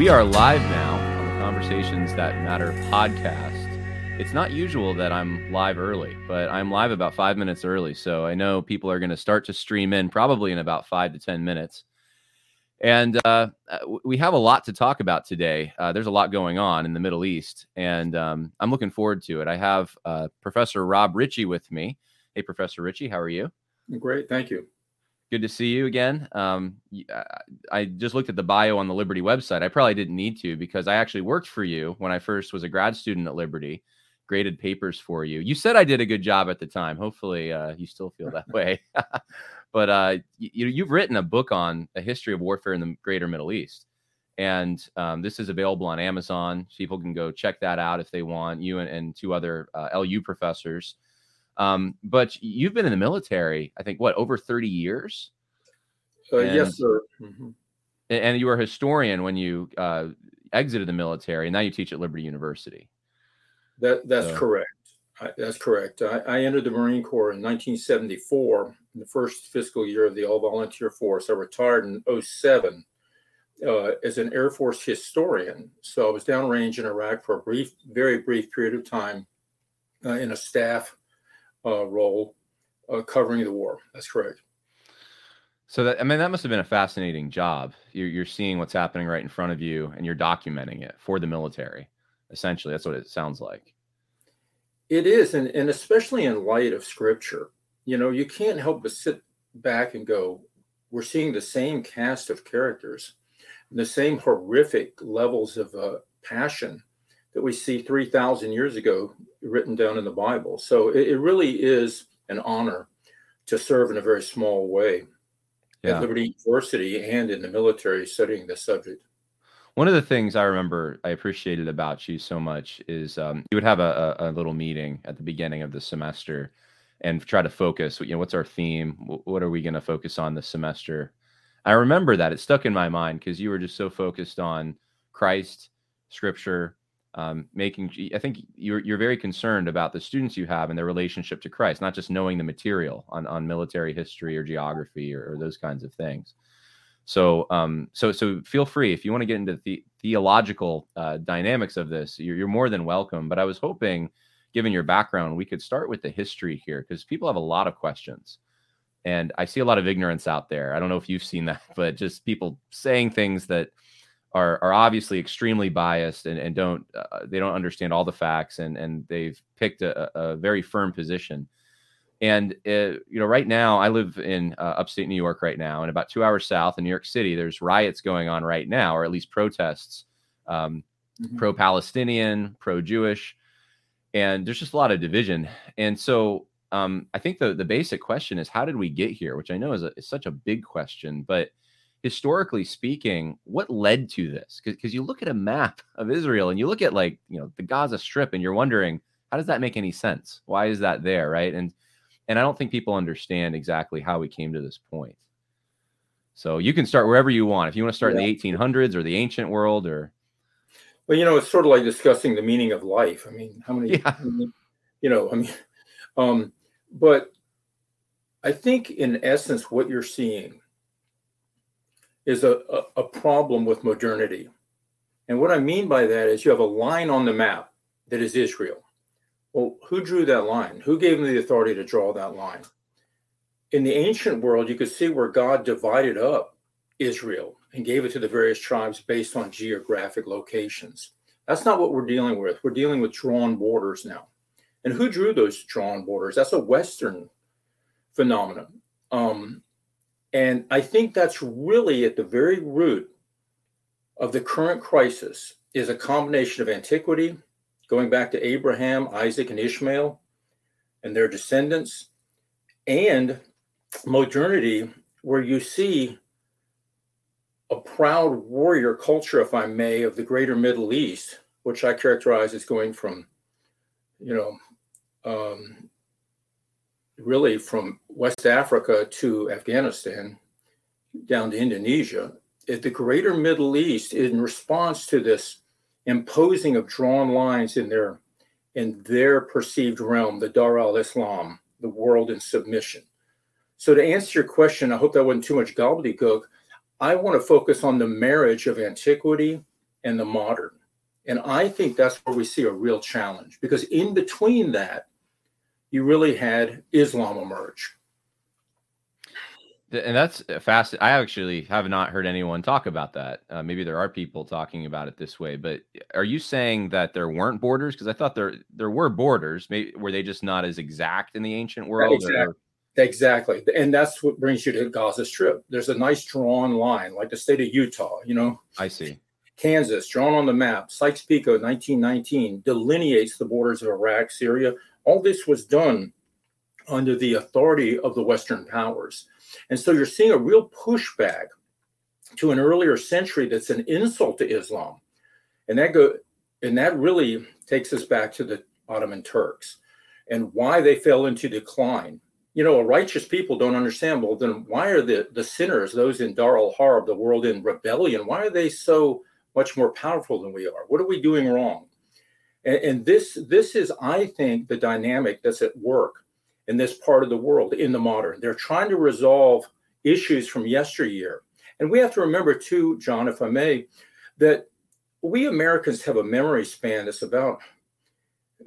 We are live now on the Conversations That Matter podcast. It's not usual that I'm live early, but I'm live about five minutes early. So I know people are going to start to stream in probably in about five to 10 minutes. And uh, we have a lot to talk about today. Uh, there's a lot going on in the Middle East, and um, I'm looking forward to it. I have uh, Professor Rob Ritchie with me. Hey, Professor Ritchie, how are you? Great, thank you. Good to see you again. Um, I just looked at the bio on the Liberty website. I probably didn't need to because I actually worked for you when I first was a grad student at Liberty, graded papers for you. You said I did a good job at the time. Hopefully, uh, you still feel that way. but uh, you, you've written a book on a history of warfare in the greater Middle East. And um, this is available on Amazon. People can go check that out if they want. You and, and two other uh, LU professors um, but you've been in the military, I think, what over thirty years? Uh, and, yes, sir. Mm-hmm. And you were a historian when you uh, exited the military, and now you teach at Liberty University. That that's so. correct. I, that's correct. I, I, entered the Marine Corps in 1974, in the first fiscal year of the All Volunteer Force. I retired in 07 uh, as an Air Force historian. So I was downrange in Iraq for a brief, very brief period of time uh, in a staff uh, role uh, covering the war. That's correct. So that I mean that must have been a fascinating job. You're, you're seeing what's happening right in front of you, and you're documenting it for the military. Essentially, that's what it sounds like. It is, and, and especially in light of scripture, you know, you can't help but sit back and go, we're seeing the same cast of characters, the same horrific levels of uh, passion that we see 3,000 years ago written down in the Bible. So it, it, really is an honor to serve in a very small way yeah. at Liberty University and in the military studying this subject. One of the things I remember I appreciated about you so much is um, you would have a, a, a, little meeting at the beginning of the semester and try to focus. You know, what's our theme? What are we going to focus on this semester? I remember that it stuck in my mind because you were just so focused on Christ, Scripture, um, making i think you're, you're very concerned about the students you have and their relationship to christ not just knowing the material on, on military history or geography or, or those kinds of things. So um, so so feel free if you want to get into the theological uh, dynamics of this you're, you're more than welcome but i was hoping given your background we could start with the history here because people have a lot of questions. And i see a lot of ignorance out there. I don't know if you've seen that but just people saying things that are are obviously extremely biased and, and don't uh, they don't understand all the facts and and they've picked a, a very firm position. And uh, you know right now i live in uh, upstate new york right now and about two hours south in new york city there's riots going on right now or at least protests um, mm-hmm. pro-palestinian pro-jewish and there's just a lot of division. And so um, i think the, the basic question is how did we get here? Which i know is, a, is such a big question but historically speaking, what led to this? Because you look at a map of Israel and you look at like you know the Gaza Strip, and you're wondering how does that make any sense? Why is that there, right? And and I don't think people understand exactly how we came to this point. So you can start wherever you want. If you want to start yeah. in the 1800s or the ancient world, or well, you know, it's sort of like discussing the meaning of life. I mean, how many, yeah. you know, I mean, um, but I think in essence, what you're seeing is a, a, a problem with modernity. And what I mean by that is you have a line on the map that is Israel. Well, who drew that line? Who gave them the authority to draw that line? in the ancient world, you could see where God divided up Israel and gave it to the various tribes based on geographic locations. That's not what we're dealing with. We're dealing with drawn borders now. And who drew those drawn borders? That's a Western phenomenon. Um, and I think that's really at the very root of the current crisis is a combination of antiquity, going back to Abraham, Isaac, and Ishmael and their descendants, and modernity, where you see a proud warrior culture, if I may, of the greater Middle East, which I characterize as going from, you know, um, really from West Africa to Afghanistan down to Indonesia. At the greater Middle East, in response to this imposing of drawn lines in their in their perceived realm, the Dar al Islam, the world in submission. So to answer your question, I hope that wasn't too much gobbledygook. I want to focus on the marriage of antiquity and the modern. And I think that's where we see a real challenge because in between that, you really had Islam emerge. And that's fast. I actually have not heard anyone talk about that. Uh, maybe there are people talking about it this way, but are you saying that there weren't borders? Because I thought there there were borders. Maybe were they just not as exact in the ancient world? Exactly. Or? Exactly. And that's what brings you to Gaza Strip. There's a nice drawn line, like the state of Utah, you know? I see. Kansas, drawn on the map. Sykes-Picot, 1919, delineates the borders of Iraq, Syria. All this was done under the authority of the Western powers. And so you're seeing a real pushback to an earlier century that's an insult to Islam. And that go and that really takes us back to the Ottoman Turks and why they fell into decline you know, a righteous people don't understand. Well, then why are the the sinners, those in Dar al Harb, the world in rebellion, why are they so much more powerful than we are? What are we doing wrong? And, and this this is, I think, the dynamic that's at work in this part of the world in the modern. They're trying to resolve issues from yesteryear, and we have to remember too, John, if I may, that we Americans have a memory span that's about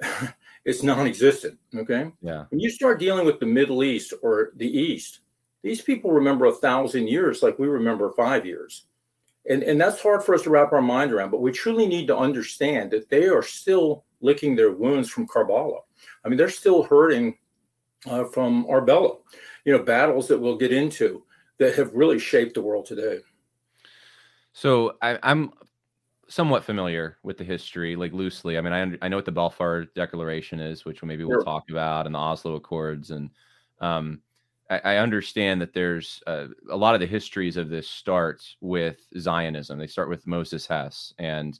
it's non-existent. Okay. Yeah. When you start dealing with the Middle East or the East, these people remember a thousand years like we remember five years. And, and that's hard for us to wrap our mind around, but we truly need to understand that they are still licking their wounds from Karbala. I mean, they're still hurting uh, from Arbela, you know, battles that we'll get into that have really shaped the world today. So I, am somewhat familiar with the history, like loosely. I mean, I I know what the Balfour Declaration is, which maybe we'll sure. talk about, and the Oslo Accords, and um, I, understand that there's uh, a lot of the histories of this starts with Zionism. They start with Moses Hess and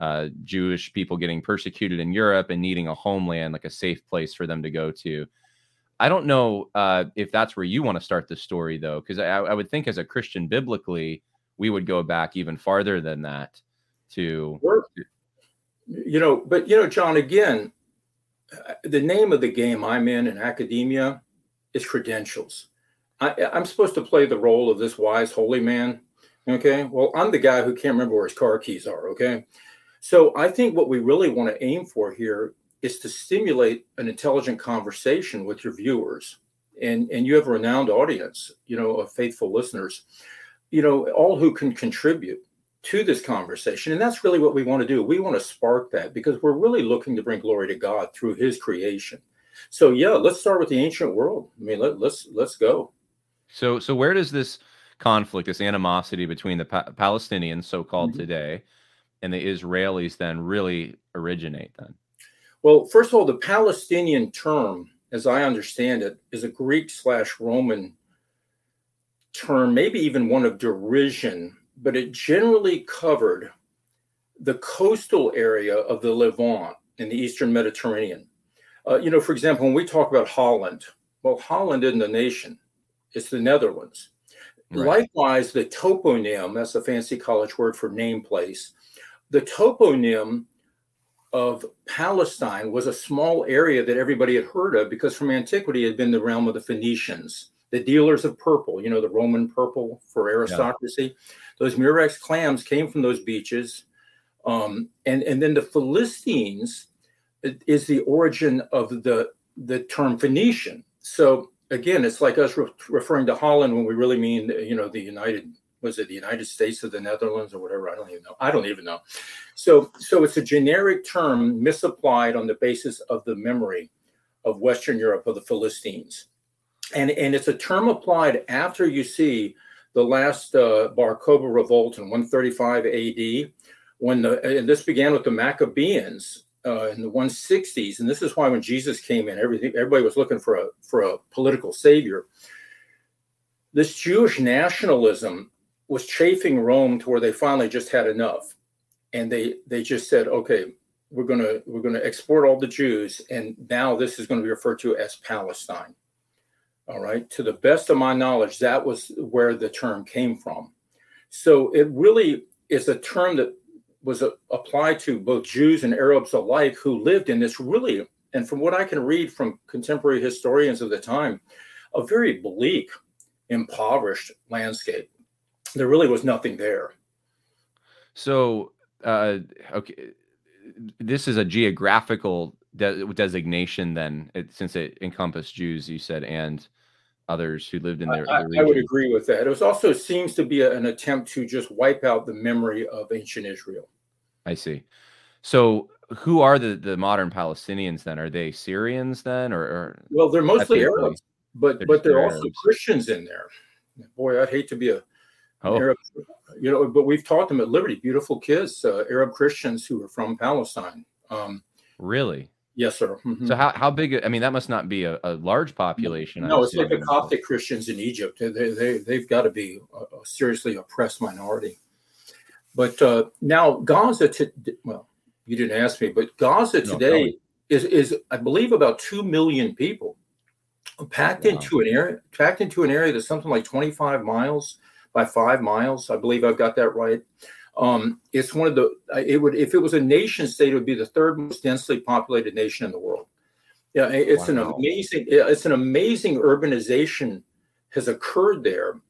uh, Jewish people getting persecuted in Europe and needing a homeland, like a safe place for them to go to. I don't know uh, if that's where you want to start the story, though, because I, I would think as a Christian biblically, we would go back even farther than that to you know but you know john again uh, the name of the game i'm in in academia is credentials I, i'm supposed to play the role of this wise holy man okay well i'm the guy who can't remember where his car keys are okay so i think what we really want to aim for here is to stimulate an intelligent conversation with your viewers and and you have a renowned audience you know of faithful listeners you know all who can contribute to this conversation. And that's really what we want to do. We want to spark that because we're really looking to bring glory to God through his creation. So yeah, let's start with the ancient world. I mean, let, let's let's go. So so where does this conflict, this animosity between the pa- Palestinians, so-called mm-hmm. today, and the Israelis then really originate then? Well, first of all, the Palestinian term, as I understand it, is a Greek slash Roman term, maybe even one of derision but it generally covered the coastal area of the Levant in the Eastern Mediterranean. Uh, you know, for example, when we talk about Holland, well, Holland isn't a nation, it's the Netherlands. Right. Likewise, the toponym, that's a fancy college word for name place, the toponym of Palestine was a small area that everybody had heard of because from antiquity it had been the realm of the Phoenicians, the dealers of purple, you know, the Roman purple for aristocracy. Yeah. Those Murex clams came from those beaches. Um, and, and then the Philistines is the origin of the, the term Phoenician. So again, it's like us re- referring to Holland when we really mean, you know, the United was it the United States or the Netherlands or whatever? I don't even know. I don't even know. So, so it's a generic term misapplied on the basis of the memory of Western Europe of the Philistines, and and it's a term applied after you see the last uh, Bar Kokhba revolt in 135 AD, when the and this began with the Maccabees uh, in the 160s, and this is why when Jesus came in, everything everybody was looking for a for a political savior. This Jewish nationalism was chafing Rome to where they finally just had enough, and they they just said, okay, we're gonna we're gonna export all the Jews, and now this is going to be referred to as Palestine. All right, to the best of my knowledge, that was where the term came from. So it really is a term that was a, applied to both Jews and Arabs alike who lived in this really, and from what I can read from contemporary historians of the time, a very bleak, impoverished landscape. There really was nothing there. So, uh, okay, this is a geographical de- designation then, it, since it encompassed Jews, you said, and others who lived in their, I, I, would agree with that. It was also seems to be a, an attempt to just wipe out the memory of ancient Israel. I see. So who are the, the modern Palestinians then? Are they Syrians then, or, or well, they're mostly Arabs, but they're but there are also Christians in there. Boy, I'd hate to be a oh. Arab, you know, but we've taught them at Liberty, beautiful kids, uh, Arab Christians who are from Palestine. Um, really? Yes, sir. Mm-hmm. So how, how big? I mean, that must not be a, a large population. No, it's like the Coptic Christians in Egypt. They they they've got to be a, a seriously oppressed minority. But uh, now Gaza, to, well, you didn't ask me, but Gaza today is is I believe about two million people packed wow. into an area packed into an area that's something like 25 miles by five miles. I believe I've got that right. Um, it's one of the it would if it was a nation state, it would be the third most densely populated nation in the world. Yeah, it's wow. an amazing it's an amazing urbanization has occurred there,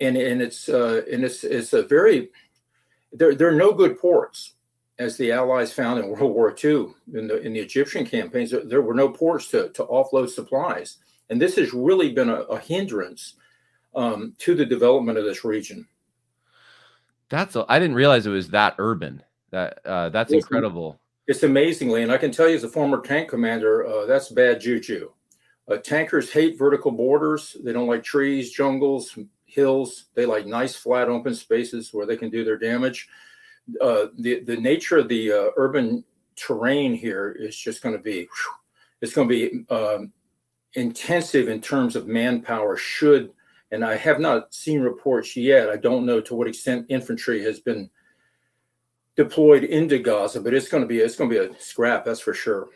and and it's uh, and it's it's a very there there are no good ports as the Allies found in World War II in the in the Egyptian campaigns. There, there were no ports to to offload supplies, and this has really been a, a hindrance um, to the development of this region. That's I didn't realize it was that urban. That uh, that's it's, incredible. It's amazingly, and I can tell you as a former tank commander, uh, that's bad juju. Uh, tankers hate vertical borders. They don't like trees, jungles, hills. They like nice, flat, open spaces where they can do their damage. Uh, the the nature of the uh, urban terrain here is just going to be, it's going to be um, intensive in terms of manpower. Should and I have not seen reports yet. I don't know to what extent infantry has been deployed into Gaza, but it's going to be it's going to be a scrap, that's for sure.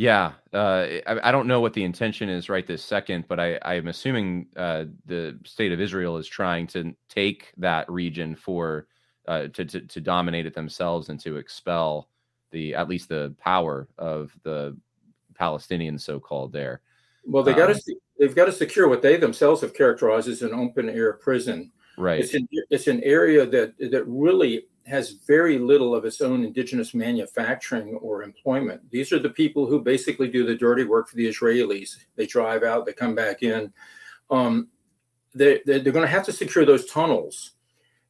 Yeah, uh, I, I, don't know what the intention is right this second, but I, I'm assuming uh, the state of Israel is trying to take that region for uh, to, to, to dominate it themselves and to expel the at least the power of the Palestinians, so called there. Well, they got to um, they've got to secure what they themselves have characterized as an open air prison. Right. It's an it's an area that that really has very little of its own indigenous manufacturing or employment. These are the people who basically do the dirty work for the Israelis. They drive out, they come back in. Um, they, they're going to have to secure those tunnels.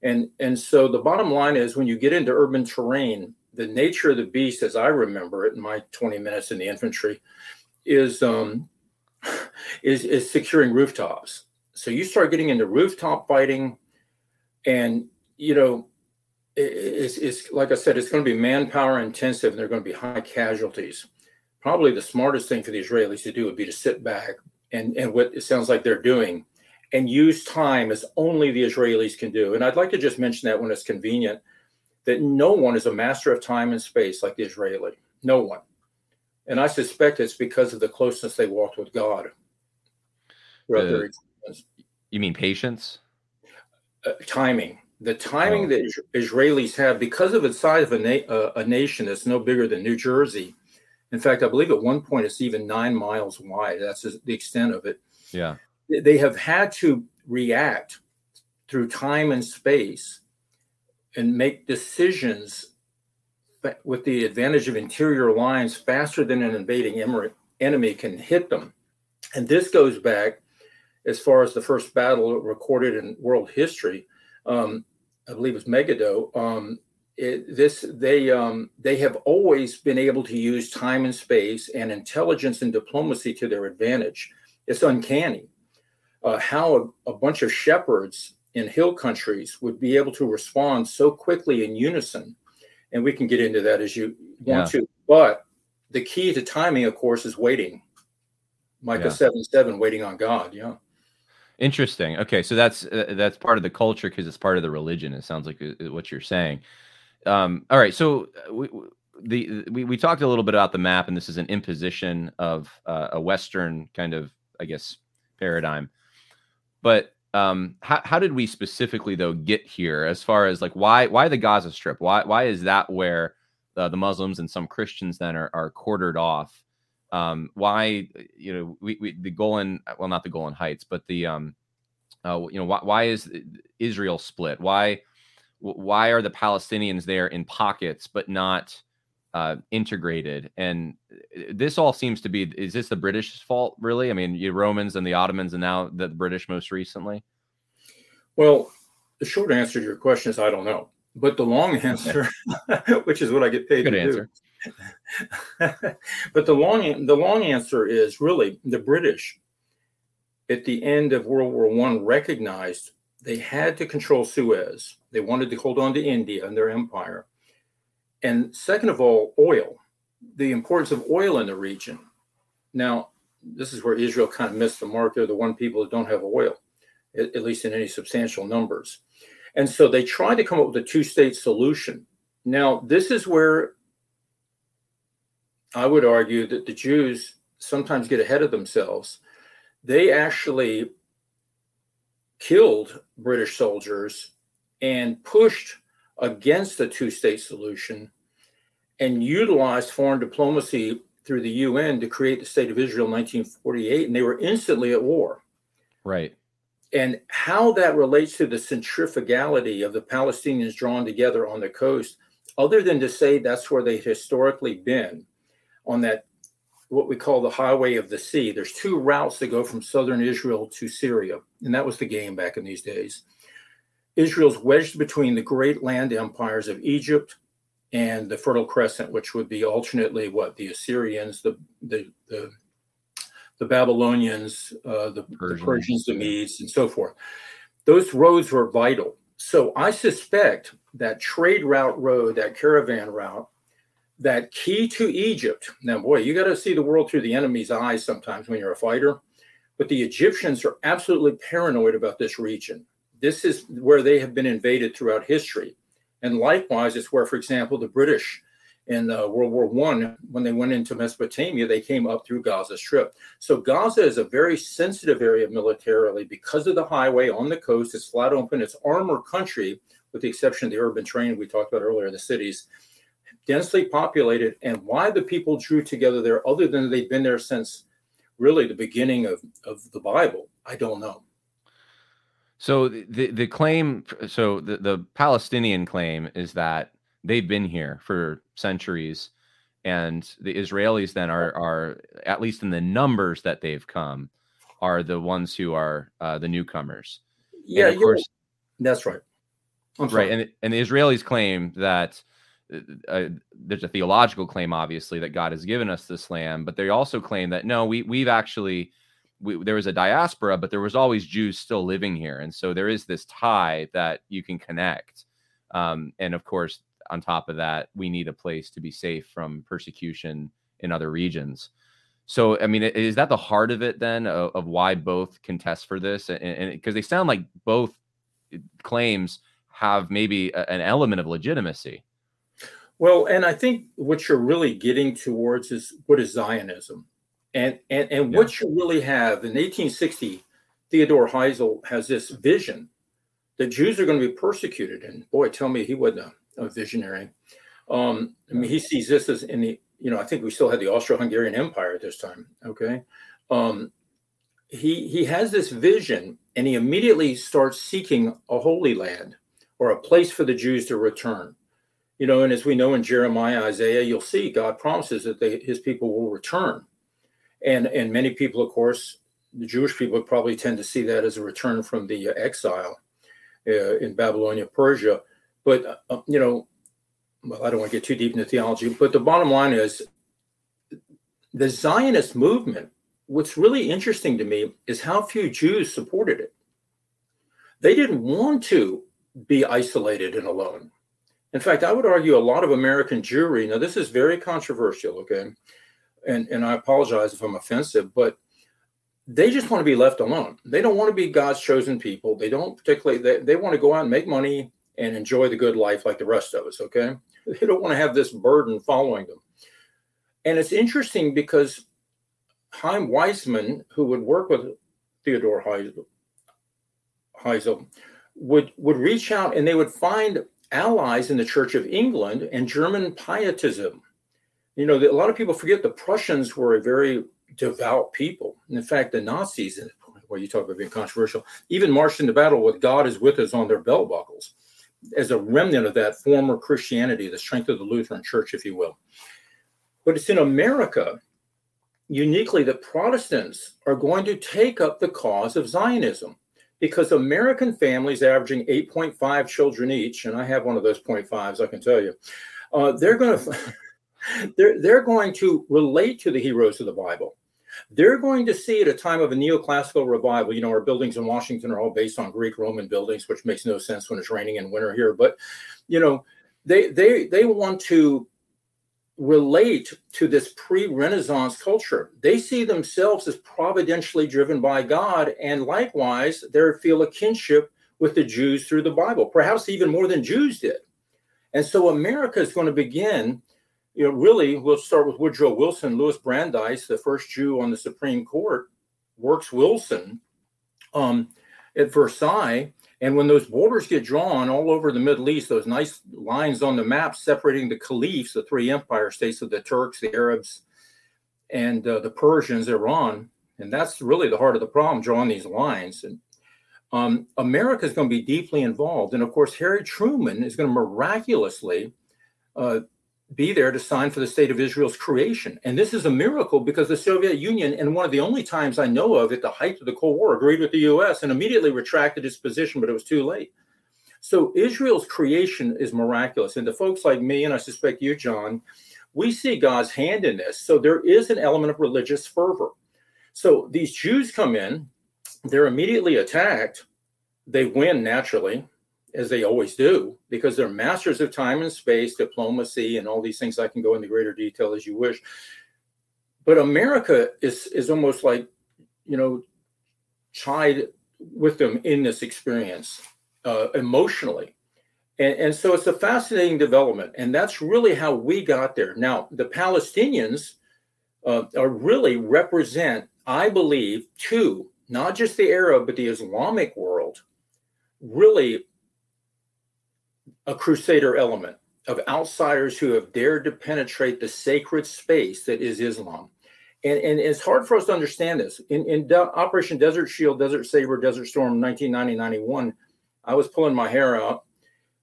And, and so the bottom line is when you get into urban terrain, the nature of the beast, as I remember it in my 20 minutes in the infantry, is um, is is securing rooftops. So you start getting into rooftop fighting, and you know, it's, it's like I said, it's going to be manpower intensive, and there are going to be high casualties. Probably the smartest thing for the Israelis to do would be to sit back and and what it sounds like they're doing, and use time as only the Israelis can do. And I'd like to just mention that when it's convenient, that no one is a master of time and space like the Israeli. No one. And I suspect it's because of the closeness they walked with God throughout the, their existence. You mean patience? Uh, timing. The timing oh. that Israelis have, because of the size of a, na- uh, a nation that's no bigger than New Jersey. In fact, I believe at one point it's even nine miles wide. That's the extent of it. Yeah. They have had to react through time and space and make decisions with the advantage of interior lines faster than an invading enemy can hit them. And this goes back as far as the first battle recorded in world history. Um, I believe it's Megiddo. Um, it, this they um, they have always been able to use time and space and intelligence and diplomacy to their advantage. It's uncanny uh, how a, a, bunch of shepherds in hill countries would be able to respond so quickly in unison. And we can get into that as you want yeah. to. But the key to timing, of course, is waiting. Micah yeah. 7 7, waiting on God. Yeah. Interesting. Okay, so that's uh, that's part of the culture because it's part of the religion. It sounds like uh, what you're saying. Um, all right, so uh, we, the we, we talked a little bit about the map, and this is an imposition of uh, a Western kind of, I guess, paradigm. But um, how how did we specifically though get here? As far as like why why the Gaza Strip? Why why is that where uh, the Muslims and some Christians then are are quartered off? Um, why you know we, we, the Golan well not the Golan Heights but the um, uh, you know why, why is Israel split? Why why are the Palestinians there in pockets but not uh, integrated? And uh, this all seems to be is this the British fault really? I mean you Romans and the Ottomans and now the British most recently? Well the short answer to your question is I don't know but the long answer which is what I get paid Good to answer. do but the long the long answer is really the British at the end of World War One recognized they had to control Suez. They wanted to hold on to India and their empire. And second of all, oil, the importance of oil in the region. Now, this is where Israel kind of missed the mark. They're the one people that don't have oil, at, at least in any substantial numbers. And so they tried to come up with a two state solution. Now, this is where I would argue that the Jews sometimes get ahead of themselves. They actually killed British soldiers and pushed against the two state solution and utilized foreign diplomacy through the UN to create the state of Israel in 1948. And they were instantly at war. Right. And how that relates to the centrifugality of the Palestinians drawn together on the coast, other than to say that's where they've historically been, on that what we call the highway of the sea. There's two routes that go from southern Israel to Syria, and that was the game back in these days. Israel's wedged between the great land empires of Egypt and the Fertile Crescent, which would be alternately what the Assyrians, the the the, the Babylonians, uh, the, Persians. the Persians, the Medes, and so forth. Those roads were vital. So I suspect that trade route road, that caravan route, that key to Egypt. Now, boy, you got to see the world through the enemy's eyes sometimes when you're a fighter. But the Egyptians are absolutely paranoid about this region. This is where they have been invaded throughout history. And likewise, it's where, for example, the British in uh, World War One, when they went into Mesopotamia, they came up through Gaza Strip. So Gaza is a very sensitive area militarily because of the highway on the coast. It's flat open. It's armor country, with the exception of the urban terrain we talked about earlier, in the cities densely populated, and why the people drew together there, other than they've been there since really the beginning of, of the Bible, I don't know. So the the claim, so the, the Palestinian claim is that they've been here for centuries, and the Israelis then are are at least in the numbers that they've come, are the ones who are uh, the newcomers. Yeah, of course, that's right. Right, and and the Israelis claim that uh, there's a theological claim, obviously, that God has given us this land, but they also claim that no, we we've actually we, there was a diaspora, but there was always Jews still living here, and so there is this tie that you can connect. Um, and of course, on top of that, we need a place to be safe from persecution in other regions. So, I mean, is that the heart of it then of, of why both contest for this? And because they sound like both claims have maybe a, an element of legitimacy. Well, and I think what you're really getting towards is what is Zionism, and and and yeah. what you really have in 1860, Theodore Herzl has this vision that Jews are going to be persecuted, and boy, tell me he wasn't a, a visionary. Um, I mean, he sees this as in the you know I think we still had the Austro-Hungarian Empire at this time. Okay, um, he he has this vision, and he immediately starts seeking a holy land or a place for the Jews to return you know, and as we know in Jeremiah, Isaiah, you'll see God promises that they, his people will return. And, and many people, of course, the Jewish people probably tend to see that as a return from the uh, exile uh, in Babylonia, Persia. But, uh, you know, well, I don't want to get too deep into theology, but the bottom line is the Zionist movement. What's really interesting to me is how few Jews supported it. They didn't want to be isolated and alone. In fact, I would argue a lot of American Jewry, now this is very controversial, okay? And, and I apologize if I'm offensive, but they just want to be left alone. They don't want to be God's chosen people. They don't particularly, they, they want to go out and make money and enjoy the good life like the rest of us, okay? They don't want to have this burden following them. And it's interesting because Chaim Weizmann, who would work with Theodore Herzl, Herzl would, would reach out and they would find allies in the Church of England and German pietism. You know, a lot of people forget the Prussians were a very devout people. And in fact, the Nazis, where you talk about being controversial, even marched into battle with God is with us on their belt buckles as a remnant of that former Christianity, the strength of the Lutheran Church, if you will. But it's in America, uniquely, that Protestants are going to take up the cause of Zionism because American families averaging 8.5 children each, and I have one of those 0.5s, I can tell you, uh, they're going to. they're, they're going to relate to the heroes of the Bible. They're going to see at a time of a neoclassical revival, you know, our buildings in Washington are all based on Greek Roman buildings, which makes no sense when it's raining in winter here. But, you know, they they they want to relate to this pre-Renaissance culture. They see themselves as providentially driven by God, and likewise, they feel a kinship with the Jews through the Bible, perhaps even more than Jews did. And so America is going to begin you know, really, we'll start with Woodrow Wilson. Louis Brandeis, the first Jew on the Supreme Court, works Wilson um, at Versailles. And when those borders get drawn all over the Middle East, those nice lines on the map separating the caliphs, the three empire states of the Turks, the Arabs, and uh, the Persians, Iran, and that's really the heart of the problem, drawing these lines. And um, America is going to be deeply involved. And of course, Harry Truman is going to miraculously uh, be there to sign for the state of Israel's creation. And this is a miracle because the Soviet Union, and one of the only times I know of at the height of the Cold War, agreed with the US and immediately retracted its position, but it was too late. So Israel's creation is miraculous. And to folks like me, and I suspect you, John, we see God's hand in this. So there is an element of religious fervor. So these Jews come in, they're immediately attacked. They win naturally as they always do, because they're masters of time and space, diplomacy, and all these things. I can go into greater detail as you wish. But America is is almost like, you know, tied with them in this experience uh, emotionally. And, and so it's a fascinating development. And that's really how we got there. Now, the Palestinians uh, are really represent, I believe, to not just the Arab, but the Islamic world, really a crusader element of outsiders who have dared to penetrate the sacred space that is Islam. And, and it's hard for us to understand this. In, in De- Operation Desert Shield, Desert Saber, Desert Storm 1990 91, I was pulling my hair out.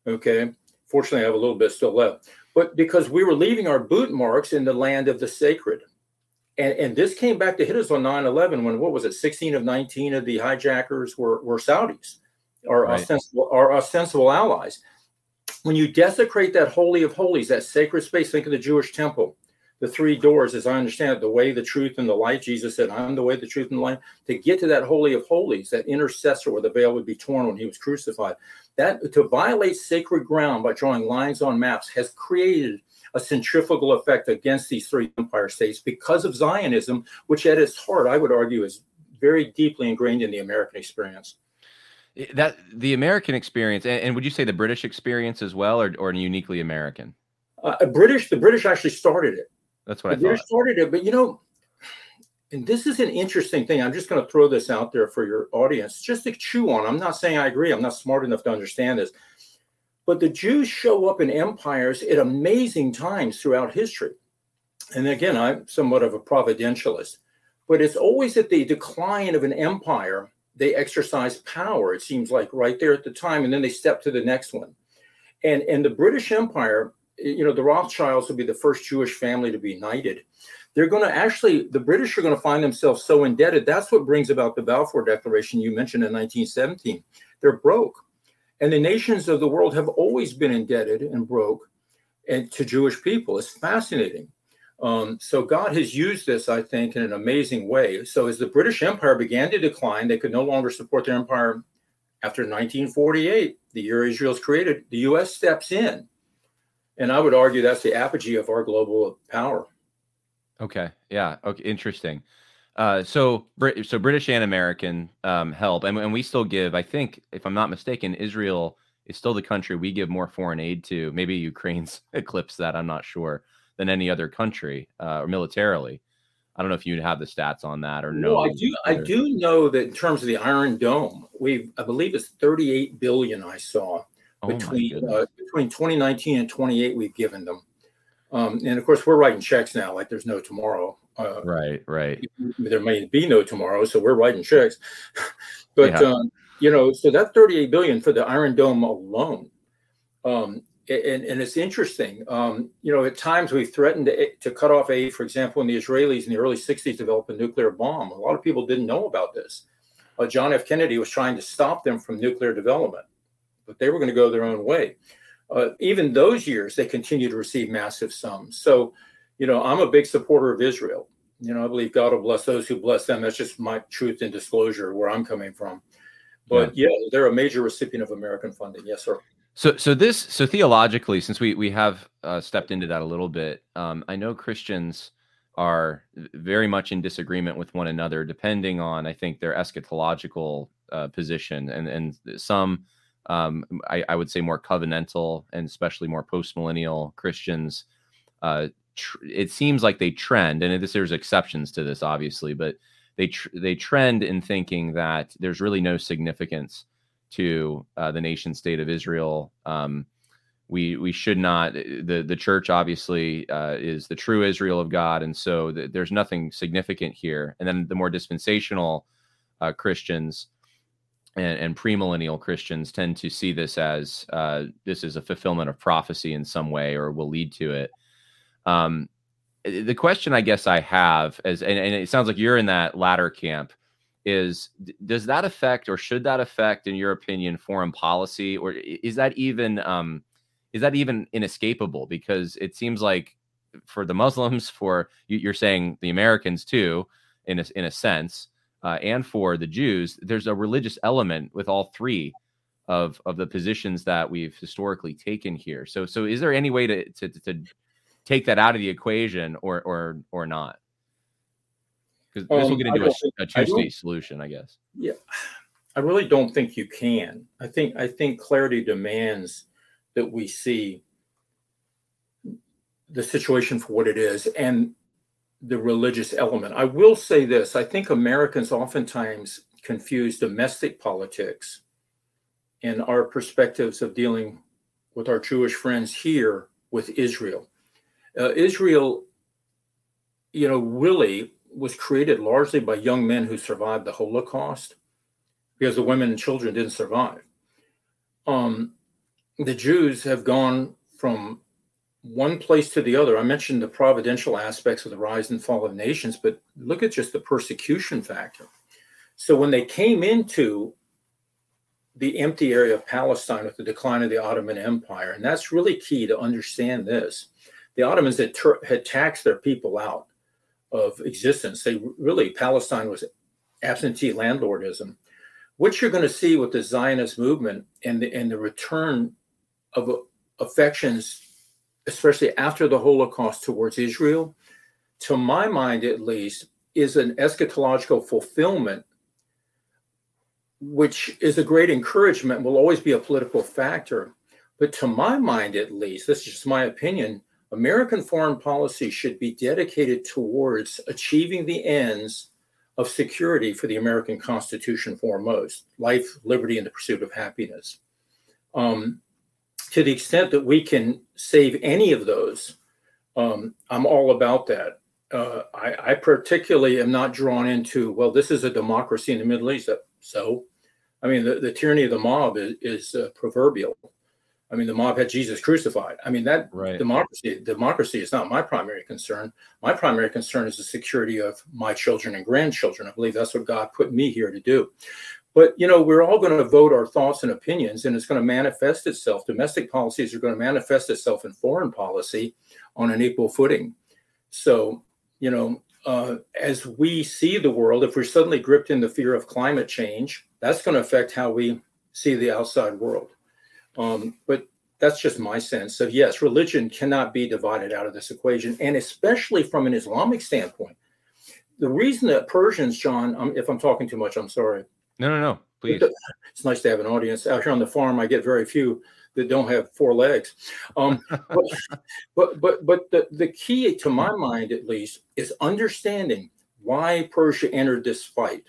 Okay. Fortunately, I have a little bit still left. But because we were leaving our boot marks in the land of the sacred. And, and this came back to hit us on 9 11 when, what was it, 16 of 19 of the hijackers were, were Saudis, our, right. ostensible, our ostensible allies when you desecrate that holy of holies, that sacred space, think of the Jewish temple, the three doors, as I understand it, the way, the truth, and the light. Jesus said, I'm the way, the truth, and the light. To get to that holy of holies, that intercessor where the veil would be torn when he was crucified, that to violate sacred ground by drawing lines on maps has created a centrifugal effect against these three empire states because of Zionism, which at its heart, I would argue, is very deeply ingrained in the American experience that the American experience, and, and, would you say the British experience as well, or, or uniquely American? Uh, British, the British actually started it. That's what the I British thought. started it, but you know, and this is an interesting thing. I'm just going to throw this out there for your audience, just to chew on. I'm not saying I agree. I'm not smart enough to understand this, but the Jews show up in empires at amazing times throughout history. And again, I'm somewhat of a providentialist, but it's always at the decline of an empire they exercise power, it seems like right there at the time, and then they step to the next one. And, and the British Empire you know, the Rothschilds will be the first Jewish family to be knighted. They're going to actually, the British are going to find themselves so indebted. That's what brings about the Balfour Declaration you mentioned in 1917. They're broke. And the nations of the world have always been indebted and broke and to Jewish people. It's fascinating. Um, so God has used this, I think, in an amazing way. So as the British Empire began to decline, they could no longer support their empire after 1948, the year Israel's created. The U.S. steps in, and I would argue that's the apogee of our global power. Okay. Yeah. Okay. Interesting. Uh, so, so British and American um, help, and, and we still give. I think, if I'm not mistaken, Israel is still the country we give more foreign aid to. Maybe Ukraine's eclipsed that. I'm not sure than any other country uh, or militarily. I don't know if you have the stats on that or no. I do. I do know that in terms of the Iron Dome, we I believe it's 38 billion. I saw oh between uh, between 2019 and 28, we've given them. Um, and of course, we're writing checks now, like there's no tomorrow. Uh, right, right. There may be no tomorrow, so we're writing checks. but yeah. um, you know, so that 38 billion for the Iron Dome alone. Um, and, and it's interesting. Um, you know, at times we threatened to, to, cut off aid. For example, when the Israelis in the early 60s developed a nuclear bomb, a lot of people didn't know about this. Uh, John F. Kennedy was trying to stop them from nuclear development, but they were going to go their own way. Uh, even those years, they continued to receive massive sums. So, you know, I'm a big supporter of Israel. You know, I believe God will bless those who bless them. That's just my truth and disclosure where I'm coming from. But yeah, yeah they're a major recipient of American funding. Yes, sir. So, so this, so theologically, since we we have uh, stepped into that a little bit, um, I know Christians are very much in disagreement with one another, depending on, I think, their eschatological uh, position, and and some, um, I, I, would say, more covenantal and especially more postmillennial Christians. Uh, tr- it seems like they trend, and this, there's exceptions to this, obviously, but they tr- they trend in thinking that there's really no significance to uh, the nation state of Israel. Um, we we should not the the church obviously uh, is the true Israel of God, and so th- there's nothing significant here. And then the more dispensational uh, Christians and, and, premillennial Christians tend to see this as uh, this is a fulfillment of prophecy in some way, or will lead to it. Um, the question I guess I have is, and, and it sounds like you're in that latter camp is does that affect or should that affect in your opinion foreign policy? Or is that even um is that even inescapable? Because it seems like for the muslims for you're saying the americans too in a, in a sense uh, and for the jews there's a religious element with all three of of the positions that we've historically taken here. So so is there any way to to, to take that out of the equation or or or not because this um, will get into a, a two-state solution, I guess. Yeah, I really don't think you can. I think I think clarity demands that we see the situation for what it is and the religious element. I will say this: I think Americans oftentimes confuse domestic politics and our perspectives of dealing with our Jewish friends here with Israel. Uh, Israel, you know, really was created largely by young men who survived the Holocaust because the women and children didn't survive. Um, the Jews have gone from one place to the other. I mentioned the providential aspects of the rise and fall of nations, but look at just the persecution factor. So when they came into the empty area of Palestine with the decline of the Ottoman Empire, and that's really key to understand this. The Ottomans had, ter- had taxed their people out of existence. They really Palestine was absentee landlordism. What you're going to see with the Zionist movement and the, and the return of affections, especially after the Holocaust, towards Israel, to my mind at least, is an eschatological fulfillment, which is a great encouragement, will always be a political factor. But to my mind, at least, this is just my opinion, American foreign policy should be dedicated towards achieving the ends of security for the American Constitution foremost life, liberty, and the pursuit of happiness. Um, to the extent that we can save any of those, um, I'm all about that. Uh, I, I, particularly am not drawn into, well, this is a democracy in the Middle East. So, I mean, the, the tyranny of the mob is, is uh, proverbial. I mean, the mob had Jesus crucified. I mean, that right. democracy democracy is not my primary concern. My primary concern is the security of my children and grandchildren. I believe that's what God put me here to do. But you know, we're all going to vote our thoughts and opinions, and it's going to manifest itself. Domestic policies are going to manifest itself in foreign policy on an equal footing. So, you know, uh, as we see the world, if we're suddenly gripped in the fear of climate change, that's going to affect how we see the outside world. Um, but that's just my sense of yes, religion cannot be divided out of this equation, and especially from an Islamic standpoint. The reason that Persians, John, um, if I'm talking too much, I'm sorry. No, no, no, please. It's nice to have an audience out here on the farm. I get very few that don't have four legs. Um, but, but but but the, the key to my mind, at least, is understanding why Persia entered this fight,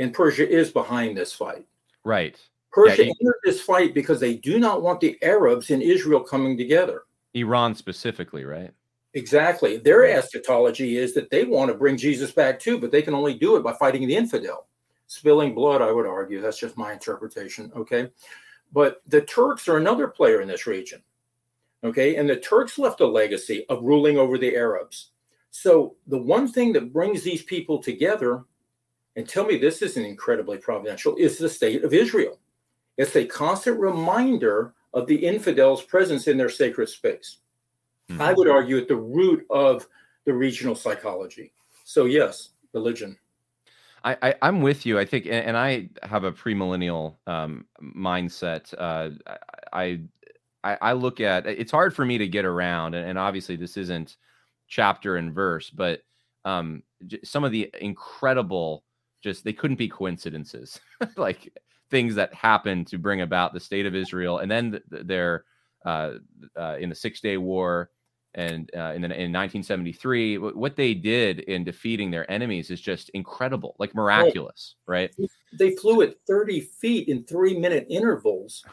and Persia is behind this fight. Right. Persia yeah, entered this fight because they do not want the Arabs in Israel coming together. Iran specifically, right? Exactly. Their eschatology is that they want to bring Jesus back too, but they can only do it by fighting the infidel. Spilling blood, I would argue. That's just my interpretation. Okay. But the Turks are another player in this region. Okay. And the Turks left a legacy of ruling over the Arabs. So the one thing that brings these people together, and tell me this isn't incredibly providential, is the state of Israel. It's a constant reminder of the infidels' presence in their sacred space. Mm-hmm. I would argue at the root of the regional psychology. So, yes, religion. I, I am with you. I think, and, and I have a premillennial um, mindset. Uh, I, I I look at it's hard for me to get around, and, and obviously this isn't chapter and verse, but um, some of the incredible, just they couldn't be coincidences. like things that happened to bring about the state of Israel, and then they're uh, uh, in the Six Day War and uh, in, the, in 1973, what they did in defeating their enemies is just incredible, like miraculous, right? They flew at 30 feet in three minute intervals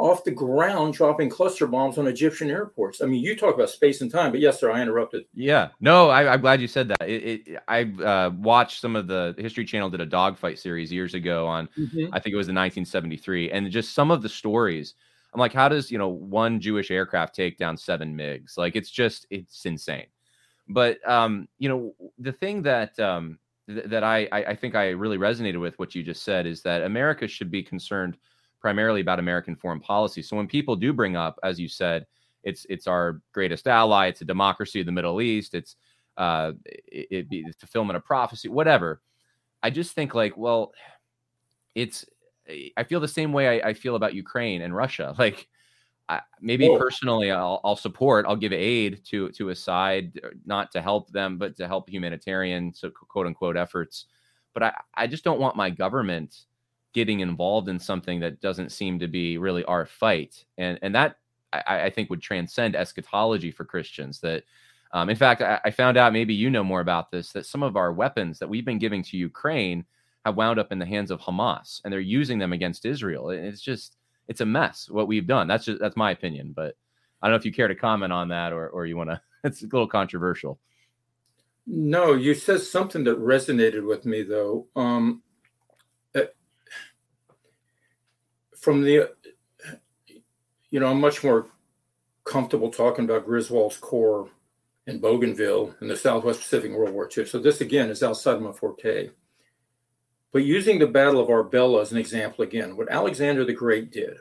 off the ground dropping cluster bombs on Egyptian airports. I mean, you talk about space and time, but yes, sir, I interrupted. Yeah, no, I, am glad you said that. It, it, I uh, watched some of the History Channel did a dogfight series years ago on, mm-hmm. I think it was in 1973, and just some of the stories. I'm like, how does you know one Jewish aircraft take down seven MiGs? Like, it's just it's insane. But um, you know, the thing that um, th- that I I think I really resonated with what you just said is that America should be concerned primarily about American foreign policy. So when people do bring up, as you said, it's it's our greatest ally, it's a democracy of the Middle East, it's uh, it, it be the fulfillment of prophecy, whatever. I just think like, well, it's I feel the same way I, I feel about Ukraine and Russia. Like, I, maybe Whoa. personally, I'll, I'll, support, I'll give aid to to a side, uh, not to help them, but to help humanitarian, so quote unquote efforts. But I, I just don't want my government getting involved in something that doesn't seem to be really our fight. And and that i, I think would transcend eschatology for christians that um, in fact I, I, found out maybe you know more about this that some of our weapons that we've been giving to ukraine have wound up in the hands of hamas and they're using them against israel. It's just it's a mess what we've done. That's just that's my opinion but i don't know if you care to comment on that or or you want to it's a little controversial. No you said something that resonated with me though. Um from the, you know, I'm much more comfortable talking about Griswold's Corps in Bougainville in the Southwest Pacific in World War II. So this again is outside my forte. But using the Battle of Arbela as an example again, what Alexander the Great did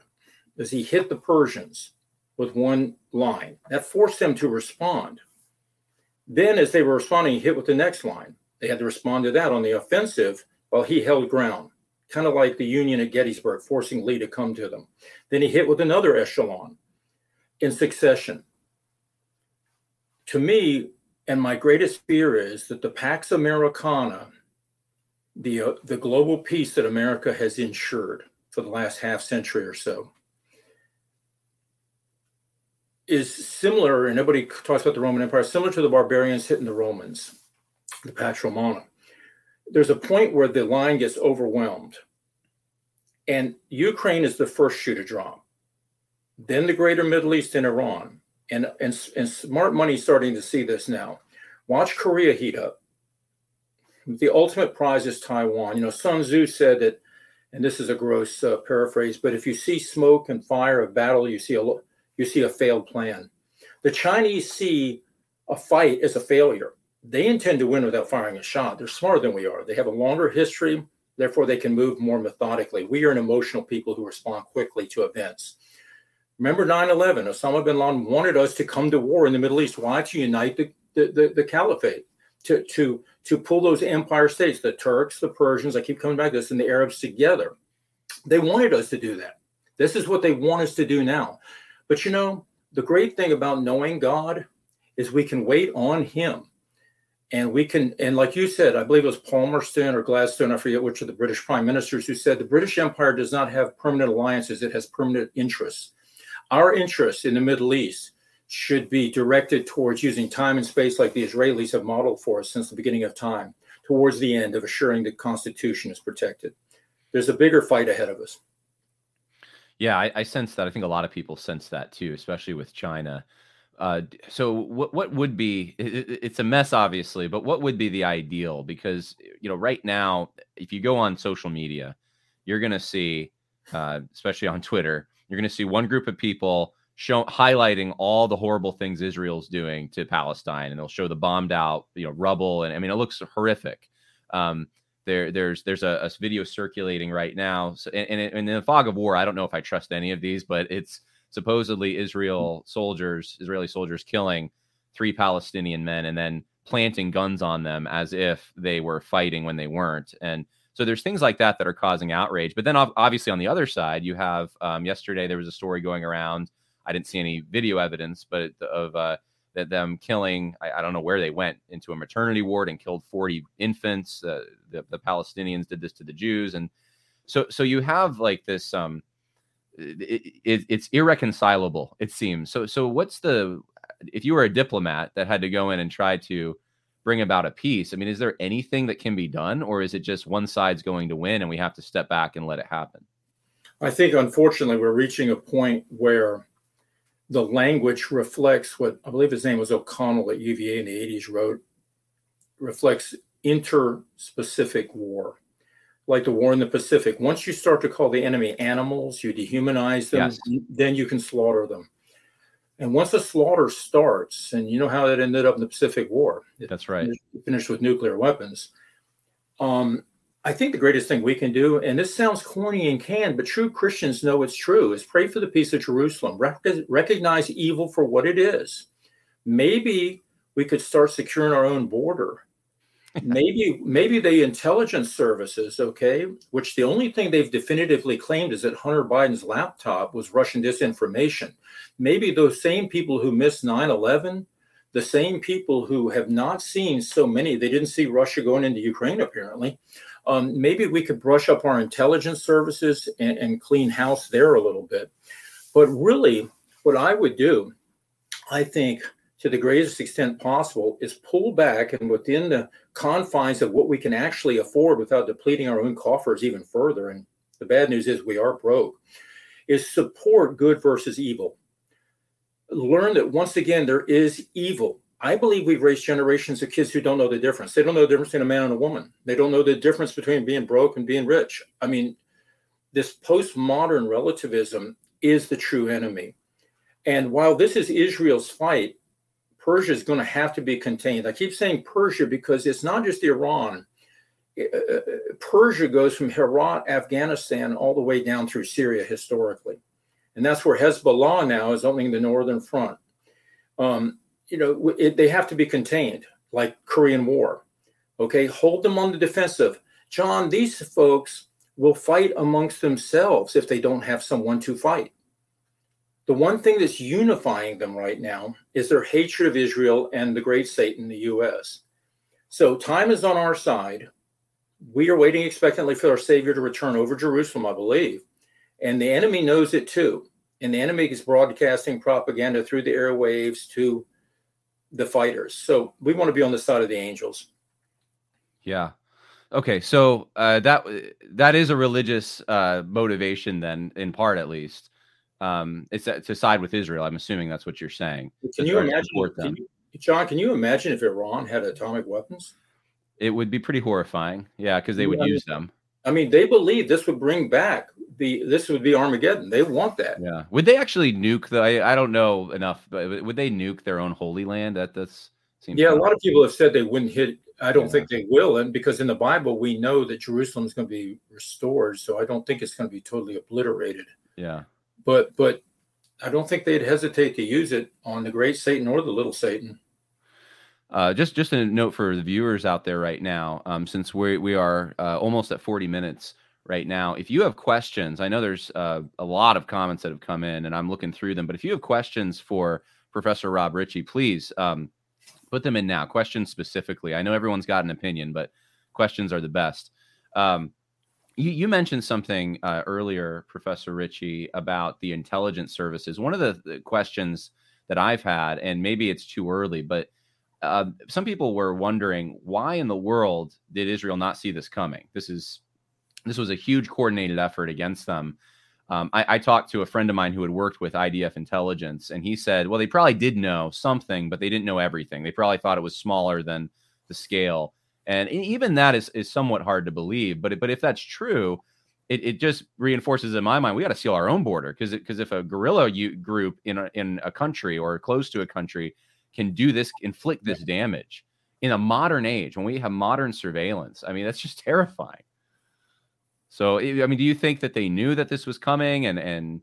is he hit the Persians with one line. That forced them to respond. Then, as they were responding, he hit with the next line. They had to respond to that on the offensive while he held ground kind of like the Union at Gettysburg, forcing Lee to come to them. Then he hit with another echelon in succession. To me, and my greatest fear is that the Pax Americana, the, uh, the global peace that America has ensured for the last half century or so, is similar, and nobody talks about the Roman Empire, similar to the barbarians hitting the Romans, the Pax Romana there's a point where the line gets overwhelmed. And Ukraine is the first shoe to drop. Then the greater Middle East and Iran. And, and, and smart money is starting to see this now. Watch Korea heat up. The ultimate prize is Taiwan. You know, Sun Tzu said that and this is a gross uh, paraphrase, but if you see smoke and fire of battle, you see a you see a failed plan. The Chinese see a fight as a failure. They intend to win without firing a shot. They're smarter than we are. They have a longer history, therefore they can move more methodically. We are an emotional people who respond quickly to events. Remember 9/11? Osama bin Laden wanted us to come to war in the Middle East. Why? To unite the, the, the, the caliphate, to, to, to pull those empire states, the Turks, the Persians, I keep coming back to this, and the Arabs together. They wanted us to do that. This is what they want us to do now. But you know, the great thing about knowing God is we can wait on Him. And we can, and like you said, I believe it was Palmerston or Gladstone, I forget which of the British prime ministers who said the British Empire does not have permanent alliances, it has permanent interests. Our interests in the Middle East should be directed towards using time and space like the Israelis have modeled for us since the beginning of time, towards the end of assuring the Constitution is protected. There's a bigger fight ahead of us. Yeah, I, I sense that. I think a lot of people sense that too, especially with China. Uh, so what what would be it, it's a mess obviously but what would be the ideal because you know right now if you go on social media you're going to see uh, especially on twitter you're going to see one group of people show highlighting all the horrible things Israel's doing to Palestine, and they'll show the bombed out, you know, rubble, and I mean, it looks horrific. Um, there, there's there's a, a, video circulating right now, so, and, and, in the fog of war, I don't know if I trust any of these, but it's supposedly Israel soldiers, Israeli soldiers, killing three Palestinian men and then planting guns on them as if they were fighting when they weren't, and so there's things like that that are causing outrage. But then obviously on the other side, you have um, yesterday there was a story going around. I didn't see any video evidence, but of uh, that them killing. I, I, don't know where they went into a maternity ward and killed 40 infants. Uh, the, the Palestinians did this to the Jews, and so so you have like this. Um, it, it, it's irreconcilable. It seems. So so what's the if you were a diplomat that had to go in and try to bring about a peace. I mean, is there anything that can be done, or is it just one side's going to win and we have to step back and let it happen? I think, unfortunately, we're reaching a point where the language reflects what I believe his name was O'Connell at UVA in the 80s wrote, reflects interspecific war, like the war in the Pacific. Once you start to call the enemy animals, you dehumanize them, yes. then you can slaughter them. And once the slaughter starts, and you know how that ended up in the Pacific War. That's right. Finished, finished with nuclear weapons. Um, I think the greatest thing we can do, and this sounds corny and canned, but true Christians know it's true, is pray for the peace of Jerusalem. Rec- recognize evil for what it is. Maybe we could start securing our own border maybe maybe the intelligence services, okay, which the only thing they've definitively claimed is that Hunter Biden's laptop was Russian disinformation. Maybe those same people who missed 9/11, the same people who have not seen so many, they didn't see Russia going into Ukraine apparently. Um, maybe we could brush up our intelligence services and, and clean house there a little bit. But really, what I would do, I think to the greatest extent possible is pull back and within the confines of what we can actually afford without depleting our own coffers even further. And the bad news is we are broke, is support good versus evil. Learn that once again, there is evil. I believe we've raised generations of kids who don't know the difference. They don't know the difference between a man and a woman. They don't know the difference between being broke and being rich. I mean, this postmodern relativism is the true enemy. And while this is Israel's fight, Persia is going to have to be contained. I keep saying Persia because it's not just Iran. Uh, Persia goes from Herat, Afghanistan, all the way down through Syria historically. And that's where Hezbollah now is opening the northern front. Um, you know, it, they have to be contained, like Korean War. Okay, hold them on the defensive. John, these folks will fight amongst themselves if they don't have someone to fight the one thing that's unifying them right now is their hatred of Israel and the great Satan, the U.S. So time is on our side. We are waiting expectantly for our Savior to return over Jerusalem, I believe. And the enemy knows it too. And the enemy is broadcasting propaganda through the airwaves to the fighters. So we want to be on the side of the angels. Yeah. Okay, so uh, that that is a religious uh, motivation, then, in part at least um, it's to side with Israel. I'm assuming that's what you're saying. Can you imagine, can you, John? Can you imagine if Iran had atomic weapons? It would be pretty horrifying. Yeah, because they would use them. I mean, they believe this would bring back the this would be Armageddon. They want that. Yeah. Would they actually nuke the? I, I don't know enough, but would they nuke their own holy land? That that's seems. Yeah, a lot of people have said they wouldn't hit. I don't yeah. think they will, and because in the Bible we know that Jerusalem is going to be restored, so I don't think it's going to be totally obliterated. Yeah. But but I don't think they'd hesitate to use it on the great Satan or the little Satan. Uh, just just a note for the viewers out there right now, um, since we we are uh, almost at 40 minutes right now. If you have questions, I know there's uh, a lot of comments that have come in, and I'm looking through them. But if you have questions for Professor Rob Ritchie, please um, put them in now. Questions specifically. I know everyone's got an opinion, but questions are the best. Um, you, you, mentioned something uh, earlier, Professor Ritchie, about the intelligence services. One of the, the, questions that I've had, and maybe it's too early, but uh, some people were wondering why in the world did Israel not see this coming? This is this was a huge coordinated effort against them. Um, I, I, talked to a friend of mine who had worked with IDF intelligence, and he said, "Well, they probably did know something, but they didn't know everything. They probably thought it was smaller than the scale." And even that is is somewhat hard to believe. But but if that's true, it, it just reinforces in my mind we got to seal our own border because because if a guerrilla group in a, in a country or close to a country can do this, inflict this damage in a modern age when we have modern surveillance, I mean that's just terrifying. So, I mean, do you think that they knew that this was coming and and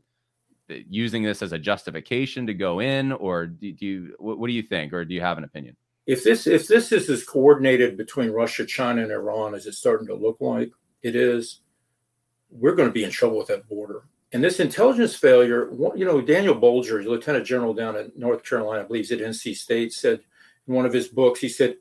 using this as a justification to go in, or do, do you what, what do you think, or do you have an opinion? If this if this is as coordinated between Russia, China, and Iran as it's starting to look like it is, we're going to be in trouble with that border. And this intelligence failure, you know, Daniel Bolger, Lieutenant General down in North Carolina, believes at NC State, said in one of his books, he said,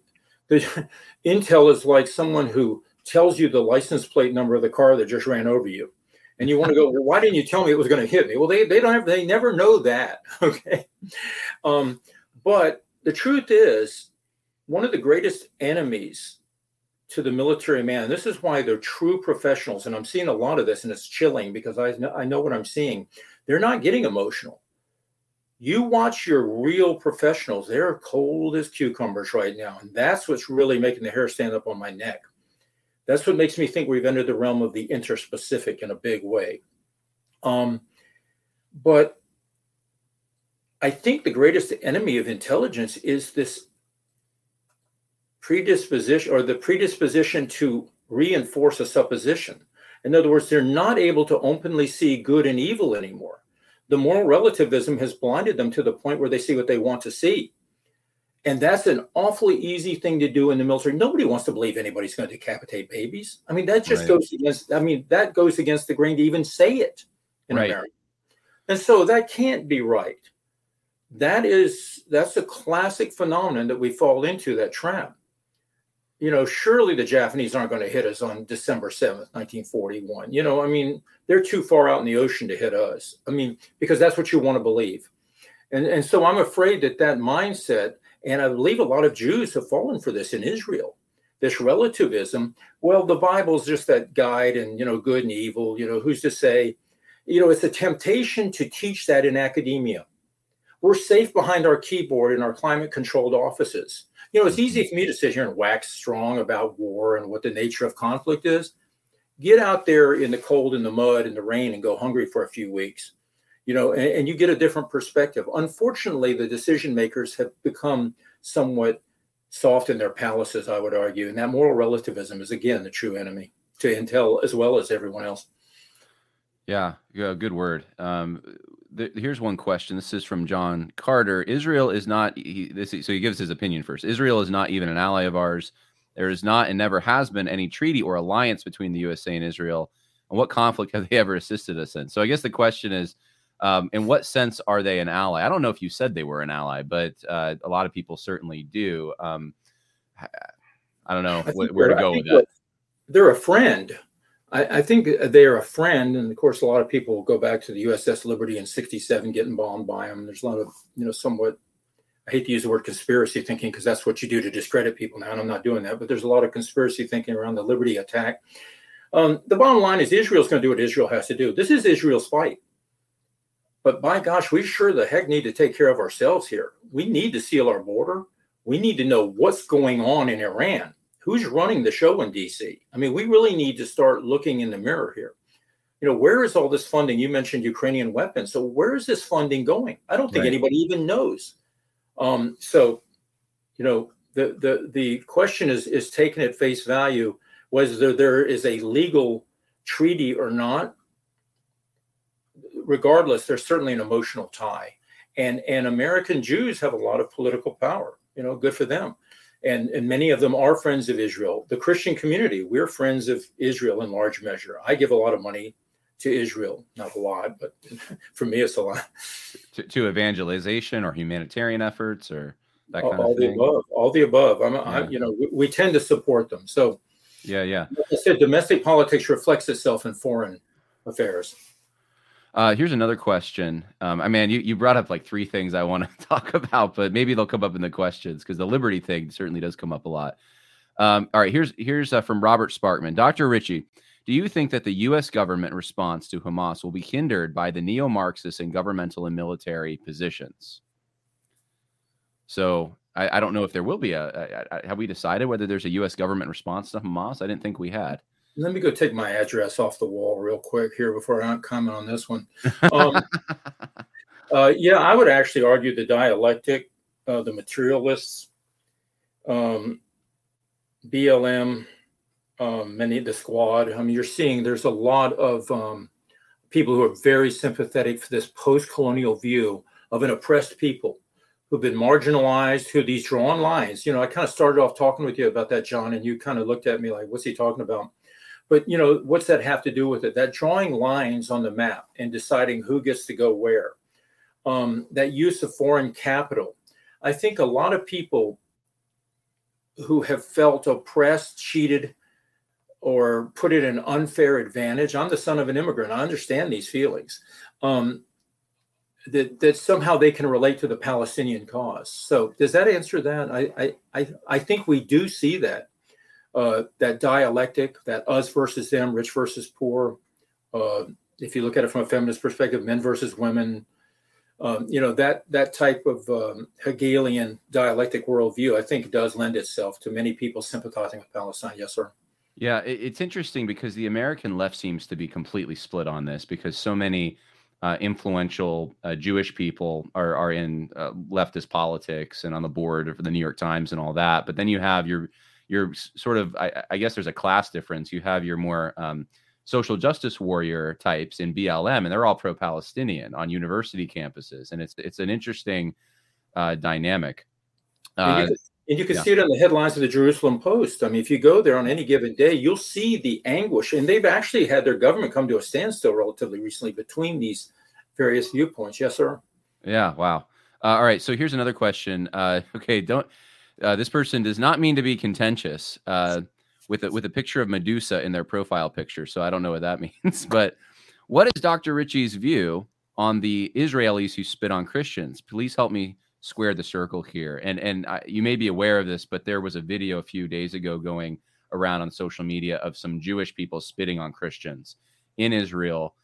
the intel is like someone who tells you the license plate number of the car that just ran over you. And you want to go, well, why didn't you tell me it was going to hit me? Well, they, they don't have, they never know that. Okay. Um, but the truth is, one of the greatest enemies to the military man, this is why they're true professionals. And I'm seeing a lot of this, and it's chilling because I know, I know what I'm seeing. They're not getting emotional. You watch your real professionals, they're cold as cucumbers right now. And that's what's really making the hair stand up on my neck. That's what makes me think we've entered the realm of the interspecific in a big way. Um, but I think the greatest enemy of intelligence is this predisposition or the predisposition to reinforce a supposition. In other words, they're not able to openly see good and evil anymore. The moral relativism has blinded them to the point where they see what they want to see. And that's an awfully easy thing to do in the military. Nobody wants to believe anybody's going to decapitate babies. I mean, that just right. goes against, I mean, that goes against the grain to even say it in right. America. And so that can't be right. That is, that's a classic phenomenon that we fall into, that trap. You know, surely the Japanese aren't going to hit us on December 7th, 1941. You know, I mean, they're too far out in the ocean to hit us. I mean, because that's what you want to believe. And, and so I'm afraid that that mindset and I believe a lot of Jews have fallen for this in Israel. This relativism. Well, the Bible's just that guide and, you know, good and evil. You know, who's to say? You know, it's a temptation to teach that in academia. We're safe behind our keyboard in our climate controlled offices. You know, it's easy for me to sit here and wax strong about war and what the nature of conflict is. Get out there in the cold and the mud and the rain and go hungry for a few weeks you know, and, and, you get a different perspective. Unfortunately, the decision makers have become somewhat soft in their palaces, I would argue, and that moral relativism is again the true enemy to Intel as well as everyone else. Yeah, yeah, good word. Um, th- here's one question. This is from John Carter. Israel is not. He, this, so he gives his opinion first. Israel is not even an ally of ours. There is not and never has been any treaty or alliance between the USA and Israel. And what conflict have they ever assisted us in? So I guess the question is um, in what sense are they an ally? I don't know if you said they were an ally, but uh, a lot of people certainly do. Um, I don't know wh- where to go with that. They're a friend. I, I, think they are a friend, and of course, a lot of people go back to the USS Liberty in '67 getting bombed by them. There's a lot of you know somewhat. I hate to use the word conspiracy thinking because that's what you do to discredit people now, and I'm not doing that. But there's a lot of conspiracy thinking around the Liberty attack. Um, the bottom line is Israel's going to do what Israel has to do. This is Israel's fight. But by gosh, we sure the heck need to take care of ourselves here. We need to seal our border. We need to know what's going on in Iran. Who's running the show in DC? I mean, we really need to start looking in the mirror here. You know, where is all this funding? You mentioned Ukrainian weapons. So where is this funding going? I don't think right. anybody even knows. Um, so, you know, the the the question is is taken at face value whether there is a legal treaty or not. Regardless, there's certainly an emotional tie, and and American Jews have a lot of political power. You know, good for them and, and many of them are friends of Israel. The Christian community, we're friends of Israel in large measure. I give a lot of money to Israel, not a lot, but for me, it's a lot. To, to evangelization or humanitarian efforts or that kind all, of thing. the above, all the above. I'm, yeah. I, you know, we, we, tend to support them. So, yeah, yeah. Like I said, domestic politics reflects itself in foreign affairs. Uh, here's another question. Um, I mean, you, you brought up like three things I want to talk about, but maybe they'll come up in the questions because the liberty thing certainly does come up a lot. Um, all right, here's here's uh, from Robert Sparkman. Dr. Ritchie. do you think that the U.S. government response to Hamas will be hindered by the neo-Marxist and governmental and military positions? So I, I don't know if there will be a, a, a. Have we decided whether there's a U.S. government response to Hamas? I didn't think we had. Let me go take my address off the wall real quick here before I comment on this one. Um, uh, yeah, I would actually argue the dialectic, uh, the materialists, um, BLM, um, many of the squad. I mean, you're seeing there's a lot of um, people who are very sympathetic for this post-colonial view of an oppressed people who've been marginalized, who these drawn lines. You know, I kind of started off talking with you about that, John, and you kind of looked at me like, "What's he talking about?" But you know, what's that have to do with it? That drawing lines on the map and deciding who gets to go where. Um, that use of foreign capital. I think a lot of people who have felt oppressed, cheated, or put it an unfair advantage. I'm the son of an immigrant. I understand these feelings. Um, that that somehow they can relate to the Palestinian cause. So does that answer that? I I I think we do see that uh, that dialectic, that us versus them, rich versus poor. Uh, if you look at it from a feminist perspective, men versus women, um, you know that that type of um, Hegelian dialectic worldview, I think, does lend itself to many people sympathizing with Palestine. Yes, sir. Yeah, it's interesting because the American left seems to be completely split on this because so many uh, influential uh, Jewish people are are in uh, leftist politics and on the board of the New York Times and all that. But then you have your your sort of I, I, guess there's a class difference. You have your more um, social justice warrior types in BLM, and they're all pro-Palestinian on university campuses, and it's it's an interesting uh, dynamic. and you uh, can, and you can yeah. see it on the headlines of the Jerusalem Post. I mean, if you go there on any given day, you'll see the anguish, and they've actually had their government come to a standstill relatively recently between these various viewpoints. Yes, sir. Yeah. Wow. Uh, all right. So here's another question. Uh, okay. Don't uh, this person does not mean to be contentious uh, with a, with a picture of Medusa in their profile picture. So I don't know what that means. but what is Dr. Ritchie's view on the Israelis who spit on Christians? Please help me square the circle here. And and I, you may be aware of this, but there was a video a few days ago going around on social media of some Jewish people spitting on Christians in Israel.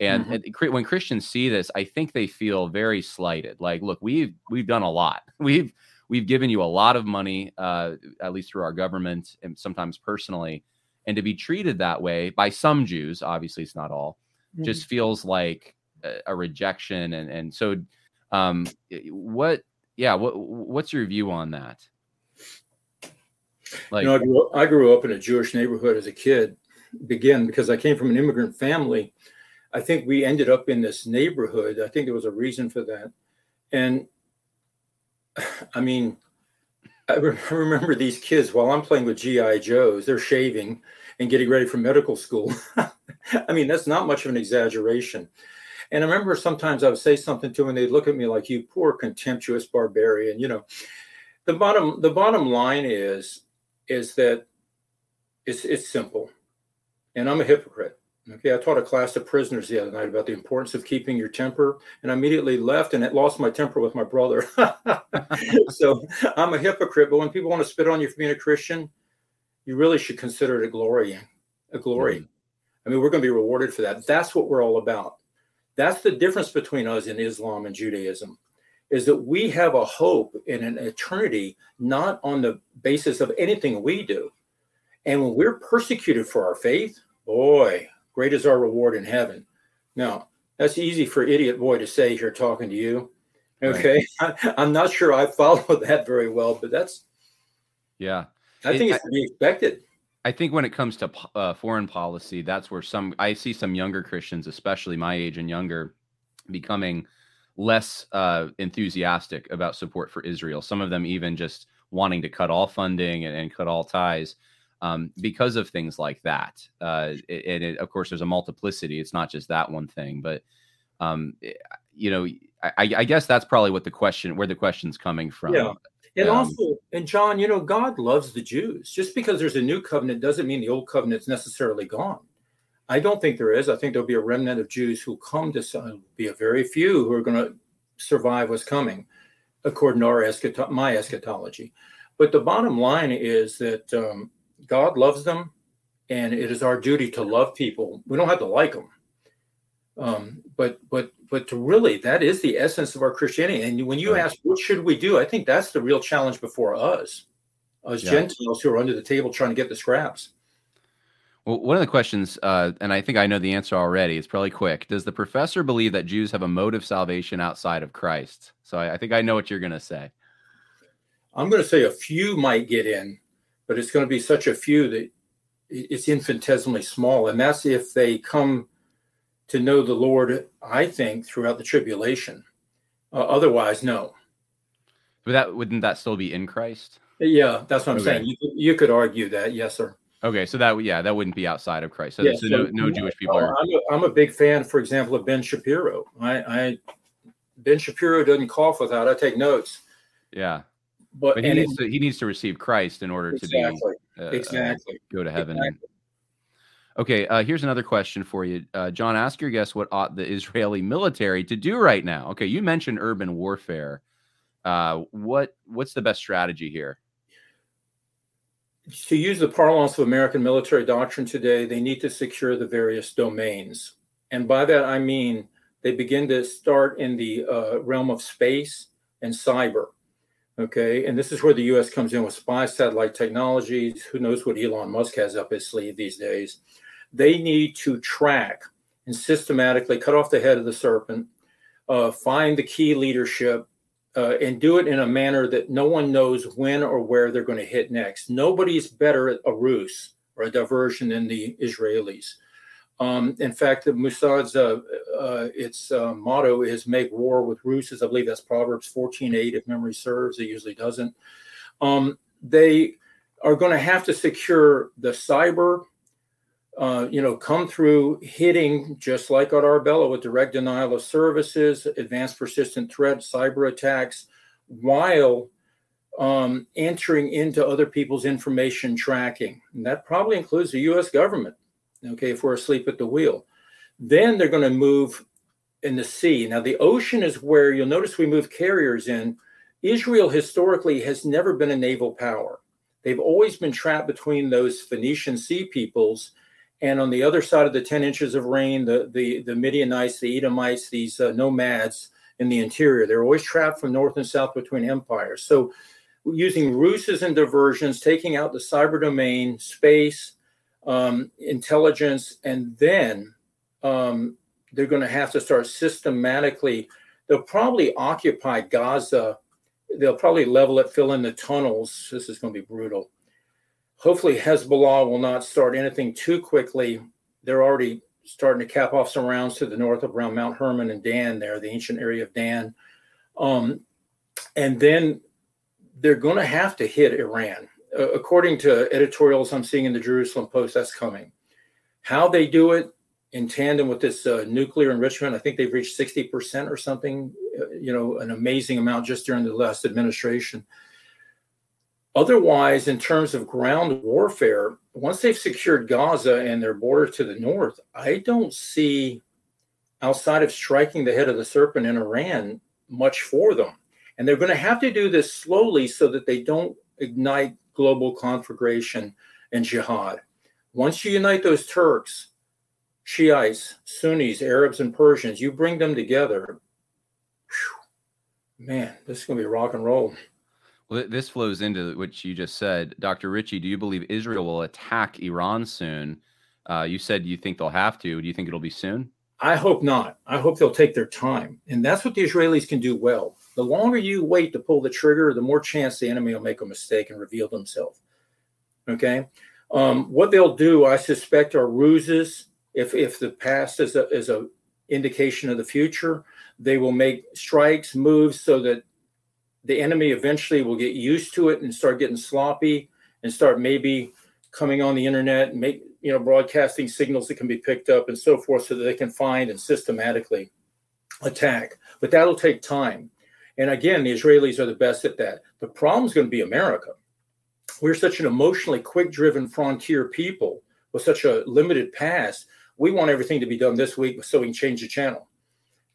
And, mm-hmm. and when Christians see this, I think they feel very slighted. Like, look, we've we've done a lot. We've we've given you a lot of money, uh, at least through our government and sometimes personally, and to be treated that way by some Jews, obviously it's not all, mm-hmm. just feels like a, a, rejection. And and so, um, what? Yeah, what what's your view on that? Like, you know, I grew, up, I grew up in a Jewish neighborhood as a kid. Begin because I came from an immigrant family. I think we ended up in this neighborhood. I think there was a reason for that. And I mean, I remember these kids while I'm playing with GI Joes, they're shaving and getting ready for medical school. I mean, that's not much of an exaggeration. And I remember sometimes I would say something to them, and they'd look at me like, "You poor contemptuous barbarian." You know, the bottom the bottom line is is that it's it's simple, and I'm a hypocrite. Okay, I taught a class of prisoners the other night about the importance of keeping your temper, and I immediately left and it lost my temper with my brother. so I'm a hypocrite, but when people want to spit on you for being a Christian, you really should consider it a glory, a glory. Mm-hmm. I mean, we're going to be rewarded for that. That's what we're all about. That's the difference between us in Islam and Judaism, is that we have a hope in an eternity not on the basis of anything we do, And when we're persecuted for our faith, boy, great is our reward in heaven. Now, that's easy for idiot boy to say here talking to you. Okay. Right. I'm not sure I follow that very well, but that's, yeah. I think it, it's to be expected. I think when it comes to uh, foreign policy, that's where some, I see some younger Christians, especially my age and younger, becoming less uh, enthusiastic about support for Israel. Some of them even just wanting to cut all funding and, and cut all ties um, because of things like that. Uh, and it, of course, there's a multiplicity. It's not just that one thing, but um, eh, you know, I, I, guess that's probably what the question, where the question's coming from. Yeah. And um, also, and John, you know, God loves the Jews. Just because there's a new covenant doesn't mean the old covenant's necessarily gone. I don't think there is. I think there'll be a remnant of Jews who come to be a very few who are going to survive what's coming, according to our eschato- my eschatology. But the bottom line is that um, God loves them, and it is our duty to love people. We don't have to like them, um, but but but to really that is the essence of our Christianity. And when you right. ask what should we do, I think that's the real challenge before us, as yeah. Gentiles who are under the table trying to get the scraps. Well, one of the questions, uh, and I think I know the answer already. It's probably quick. Does the professor believe that Jews have a mode of salvation outside of Christ? So I, I think I know what you're going to say. I'm going to say a few might get in, but it's going to be such a few that it's infinitesimally small. And that's if they come to know the Lord, I think, throughout the tribulation. Uh, otherwise, no. But that wouldn't that still be in Christ? Yeah, that's what I'm okay. saying. You, you could argue that, yes, sir. Okay, so that yeah, that wouldn't be outside of Christ. So, yeah, so, no, no Jewish people are. I'm a, I'm a big fan, for example, of Ben Shapiro. I, I Ben Shapiro doesn't cough without. I take notes. Yeah, but, but he needs to he needs to receive Christ in order exactly, to be uh, exactly uh, go to heaven. Exactly. Okay, uh, here's another question for you, uh, John. Ask your guest what ought the Israeli military to do right now. Okay, you mentioned urban warfare. Uh, what what's the best strategy here? To use the parlance of American military doctrine today, they need to secure the various domains, and by that I mean they begin to start in the uh, realm of space and cyber. Okay. And this is where the US comes in with spy satellite technologies. Who knows what Elon Musk has up his sleeve these days? They need to track and systematically cut off the head of the serpent, uh, find the key leadership, uh, and do it in a manner that no one knows when or where they're going to hit next. Nobody's better at a ruse or a diversion than the Israelis. Um, in fact, the Mossad's uh, uh, its uh, motto is "Make war with ruses." I believe that's Proverbs fourteen eight, if memory serves. It usually doesn't. Um, they are going to have to secure the cyber. Uh, you know, come through hitting just like at Arbela with direct denial of services, advanced persistent threat, cyber attacks, while um, entering into other people's information tracking. And that probably includes the U.S. government okay, if we're asleep at the wheel. Then they're going to move in the sea. Now, the ocean is where you'll notice we move carriers in. Israel historically has never been a naval power. They've always been trapped between those Phoenician sea peoples. And on the other side of the 10 inches of rain, the, the, the Midianites, the Edomites, these uh, nomads in the interior, they're always trapped from north and south between empires. So, using ruses and diversions, taking out the cyber domain, space, um, intelligence, and then um, they're going to have to start systematically. They'll probably occupy Gaza. They'll probably level it, fill in the tunnels. This is going to be brutal. Hopefully, Hezbollah will not start anything too quickly. They're already starting to cap off some rounds to the north of around Mount Hermon and Dan, there, the ancient area of Dan. Um, and then they're going to have to hit Iran according to editorials I'm seeing in the Jerusalem Post, that's coming. How they do it in tandem with this uh, nuclear enrichment, I think they've reached 60% or something, uh, you know, an amazing amount just during the last administration. Otherwise, in terms of ground warfare, once they've secured Gaza and their border to the north, I don't see, outside of striking the head of the serpent in Iran, much for them. And they're going to have to do this slowly so that they don't ignite global conflagration and jihad. Once you unite those Turks, Shiites, Sunnis, Arabs, and Persians, you bring them together. Whew, man, this is going to be rock and roll. Well, this flows into what you just said. Dr. Ritchie, do you believe Israel will attack Iran soon? Uh, you said you think they'll have to. Do you think it'll be soon? I hope not. I hope they'll take their time. And that's what the Israelis can do well. The longer you wait to pull the trigger, the more chance the enemy will make a mistake and reveal themselves. Okay. Um, what they'll do, I suspect, are ruses. If if the past is a is a indication of the future, they will make strikes, moves so that the enemy eventually will get used to it and start getting sloppy and start maybe coming on the internet and make you know broadcasting signals that can be picked up and so forth so that they can find and systematically attack but that'll take time and again the israelis are the best at that. The problem is going to be america. We're such an emotionally quick driven frontier people with such a limited past. We want everything to be done this week so we can change the channel.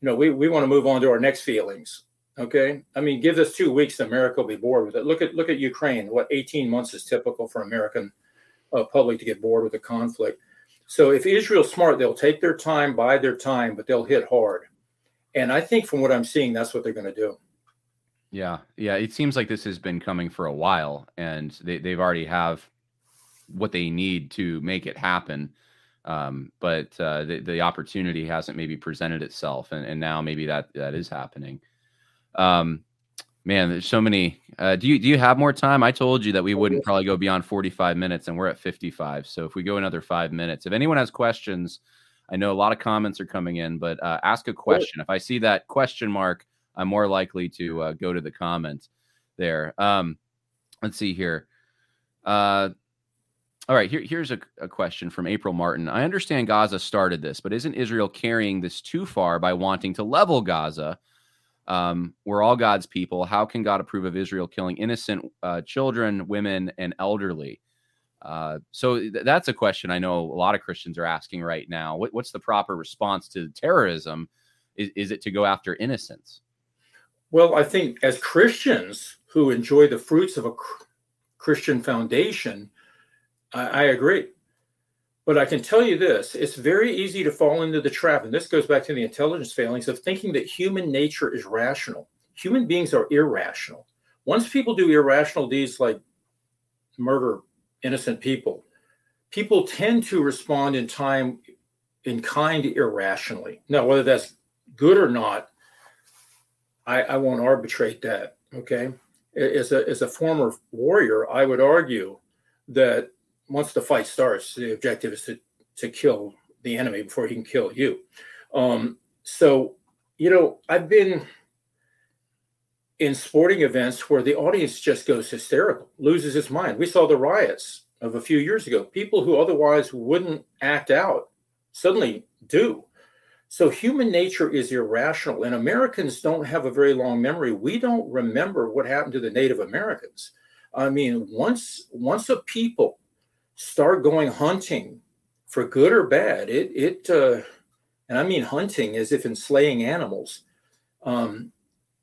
You know we, we want to move on to our next feelings okay? I mean give us two weeks america will be bored with it. Look at look at ukraine. What 18 months is typical for american uh, public to get bored with a conflict. So if israel's smart they'll take their time buy their time but they'll hit hard. And i think from what i'm seeing that's what they're going to do yeah, yeah. It seems like this has been coming for a while, and they they've already have what they need to make it happen. Um, but uh, the the opportunity hasn't maybe presented itself, and, and now maybe that that is happening. Um, man, there's so many. Uh, do you do you have more time? I told you that we wouldn't probably go beyond 45 minutes, and we're at 55. So if we go another five minutes, if anyone has questions, I know a lot of comments are coming in, but uh, ask a question. If I see that question mark I'm more likely to uh, go to the comments there. Um, let's see here. Uh, all right, here, here's a, a, question from April Martin. I understand Gaza started this, but isn't Israel carrying this too far by wanting to level Gaza? Um, we're all God's people. How can God approve of Israel killing innocent uh, children, women, and elderly? Uh, so th- that's a question I know a lot of Christians are asking right now. What, what's the proper response to terrorism? Is, is it to go after innocents? Well, I think as Christians who enjoy the fruits of a Christian foundation, I, I agree. But I can tell you this it's very easy to fall into the trap, and this goes back to the intelligence failings of thinking that human nature is rational. Human beings are irrational. Once people do irrational deeds like murder innocent people, people tend to respond in time in kind irrationally. Now, whether that's good or not, I, I won't arbitrate that. Okay. As a, as a former warrior, I would argue that once the fight starts, the objective is to, to kill the enemy before he can kill you. Um, so, you know, I've been in sporting events where the audience just goes hysterical, loses its mind. We saw the riots of a few years ago. People who otherwise wouldn't act out suddenly do. So human nature is irrational, and Americans don't have a very long memory. We don't remember what happened to the Native Americans. I mean, once once a people start going hunting for good or bad, it it uh, and I mean hunting as if in slaying animals, um,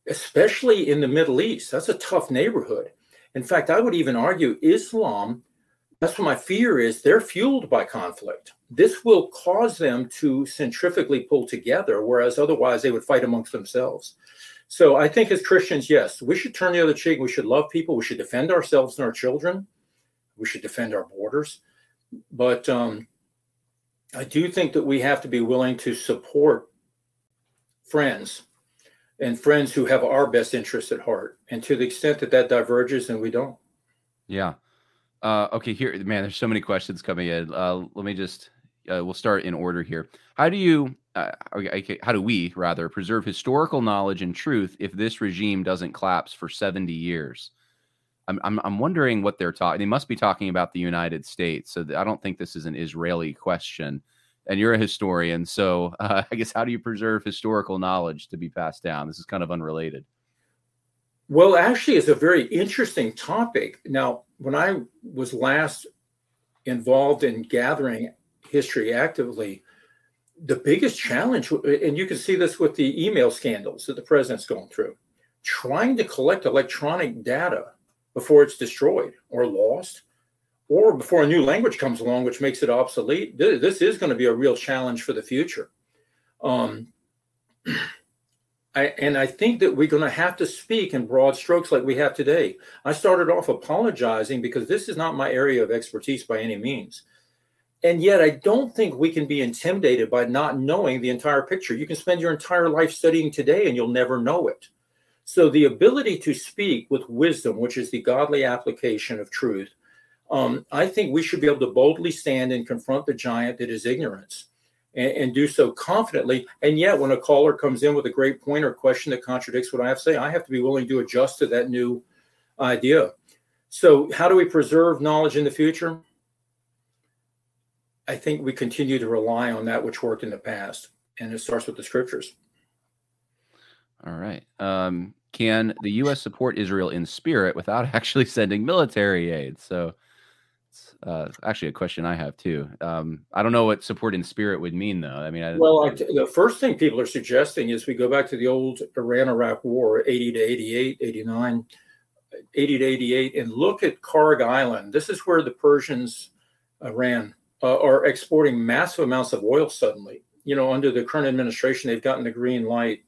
especially in the Middle East. That's a tough neighborhood. In fact, I would even argue Islam that's what my fear is. They're fueled by conflict. This will cause them to centrifugally pull together, whereas otherwise they would fight amongst themselves. So I think as Christians, yes, we should turn the other cheek. We should love people. We should defend ourselves and our children. We should defend our borders. But um, I do think that we have to be willing to support friends and friends who have our best interests at heart. And to the extent that that diverges, and we don't. Yeah. Uh, okay, here, man. There's so many questions coming in. Uh, let me just. Uh, we'll start in order here. How do you? Uh, okay, how do we rather preserve historical knowledge and truth if this regime doesn't collapse for 70 years? I'm I'm, I'm wondering what they're talking. They must be talking about the United States. So I don't think this is an Israeli question. And you're a historian, so uh, I guess how do you preserve historical knowledge to be passed down? This is kind of unrelated. Well, actually, it's a very interesting topic. Now, when I was last involved in gathering history actively, the biggest challenge, and you can see this with the email scandals that the president's going through, trying to collect electronic data before it's destroyed or lost, or before a new language comes along, which makes it obsolete. This is going to be a real challenge for the future. Um, I, and I think that we're going to have to speak in broad strokes like we have today. I started off apologizing because this is not my area of expertise by any means. And yet, I don't think we can be intimidated by not knowing the entire picture. You can spend your entire life studying today and you'll never know it. So, the ability to speak with wisdom, which is the godly application of truth, um, I think we should be able to boldly stand and confront the giant that is ignorance and, and, do so confidently. And yet, when a caller comes in with a great point or question that contradicts what I have to say, I have to be willing to adjust to that new idea. So, how do we preserve knowledge in the future? I think we continue to rely on that which worked in the past, and it starts with the scriptures. All right. Um, can the U.S. support Israel in spirit without actually sending military aid? So, uh, actually a question I have too. Um, I don't know what support in spirit would mean, though. I mean, I, well, the first thing people are suggesting is we go back to the old Iran Iraq War, 80 to 88, 89, 80 to 88, and look at Kharg Island. This is where the Persians, Iran, uh, are exporting massive amounts of oil suddenly. You know, under the current administration, they've gotten the green light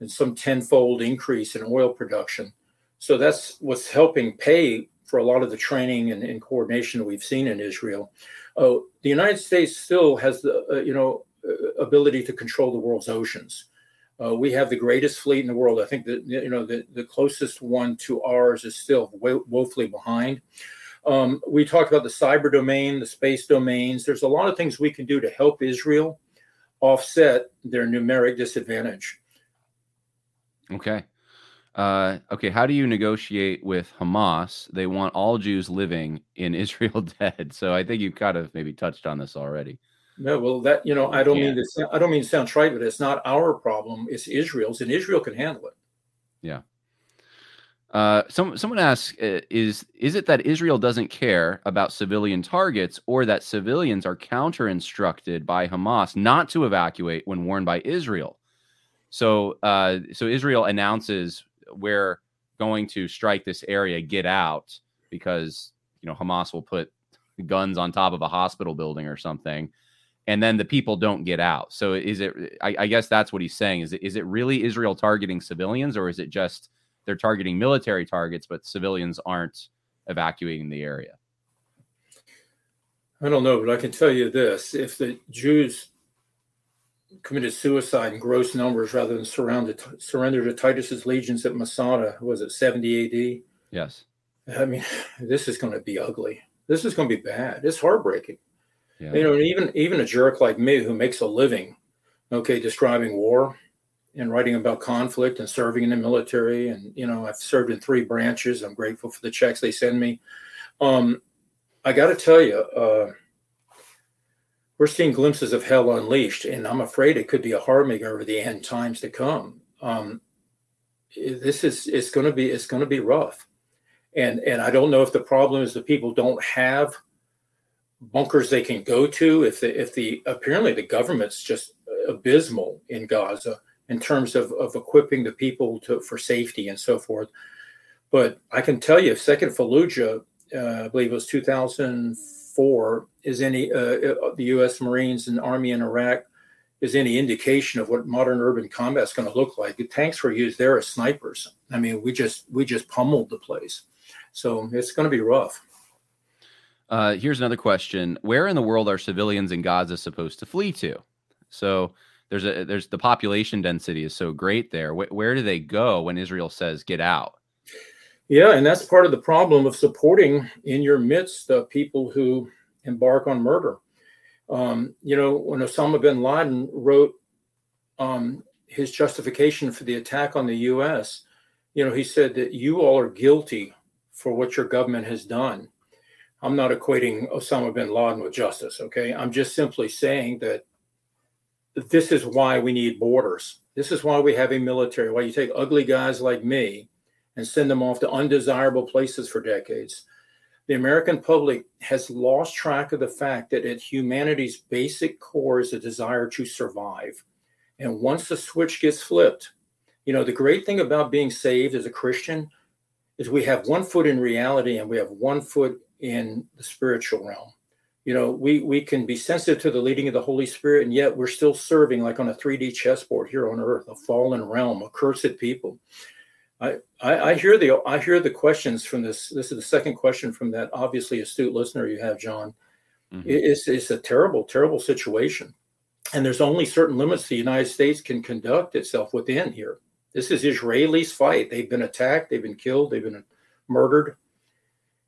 and some tenfold increase in oil production. So that's what's helping pay for a lot of the training and, and coordination we've seen in Israel. Uh, the United States still has the uh, you know uh, ability to control the world's oceans. Uh, we have the greatest fleet in the world. I think that you know the, the closest one to ours is still wo- woefully behind. Um, we talked about the cyber domain, the space domains. There's a lot of things we can do to help Israel offset their numeric disadvantage. Okay. Uh, okay, how do you negotiate with Hamas? They want all Jews living in Israel dead. So I think you've kind of maybe touched on this already. No, well, that you know, I don't mean to. Sound, I don't mean to sound trite, but it's not our problem. It's Israel's, and Israel can handle it. Yeah. Uh, some, someone asks, uh, is is it that Israel doesn't care about civilian targets, or that civilians are counter instructed by Hamas not to evacuate when warned by Israel? So, uh, so Israel announces we're going to strike this area, get out, because you know Hamas will put guns on top of a hospital building or something, and then the people don't get out. So is it? I, I guess that's what he's saying. Is it? Is it really Israel targeting civilians, or is it just they're targeting military targets, but civilians aren't evacuating the area? I don't know, but I can tell you this: if the Jews committed suicide in gross numbers rather than surrounded, surrender to Titus's legions at Masada. Was it 70 AD? Yes. I mean, this is going to be ugly. This is going to be bad. It's heartbreaking. Yeah. You know, even even a jerk like me who makes a living, okay, describing war and writing about conflict and serving in the military, and you know, I've served in three branches. I'm grateful for the checks they send me. Um, I got to tell you, uh, we're seeing glimpses of hell unleashed, and I'm afraid it could be a harming over the end times to come. Um, this is it's going to be it's going to be rough, and and I don't know if the problem is that people don't have bunkers they can go to. If the if the apparently the government's just abysmal in Gaza in terms of of equipping the people to for safety and so forth. But I can tell you, Second Fallujah, uh, I believe it was 2000 four is any uh, uh the U.S. Marines and Army in Iraq is any indication of what modern urban combat is going to look like. The tanks were used there as snipers. I mean, we just we just pummeled the place. So it's going to be rough. Uh, here's another question: Where in the world are civilians in Gaza supposed to flee to? So there's a there's the population density is so great there. Wh- where do they go when Israel says get out? Yeah, and that's part of the problem of supporting in your midst the people who embark on murder. Um, you know, when Osama bin Laden wrote um, his justification for the attack on the U.S., you know, he said that you all are guilty for what your government has done. I'm not equating Osama bin Laden with justice, okay? I'm just simply saying that this is why we need borders. This is why we have a military, why you take ugly guys like me and send them off to undesirable places for decades. The American public has lost track of the fact that at humanity's basic core is a desire to survive. And once the switch gets flipped, you know, the great thing about being saved as a Christian is we have one foot in reality and we have one foot in the spiritual realm. you know, we we can be sensitive to the leading of the Holy Spirit, and yet we're still serving like on a 3D chessboard here on earth, a fallen realm, a cursed people. I, I, I hear the I hear the questions from this. This is the second question from that obviously astute listener you have, John. Mm-hmm. It's it's a terrible, terrible situation, and there's only certain limits the United States can conduct itself within here. This is Israelis' fight. They've been attacked, they've been killed, they've been murdered,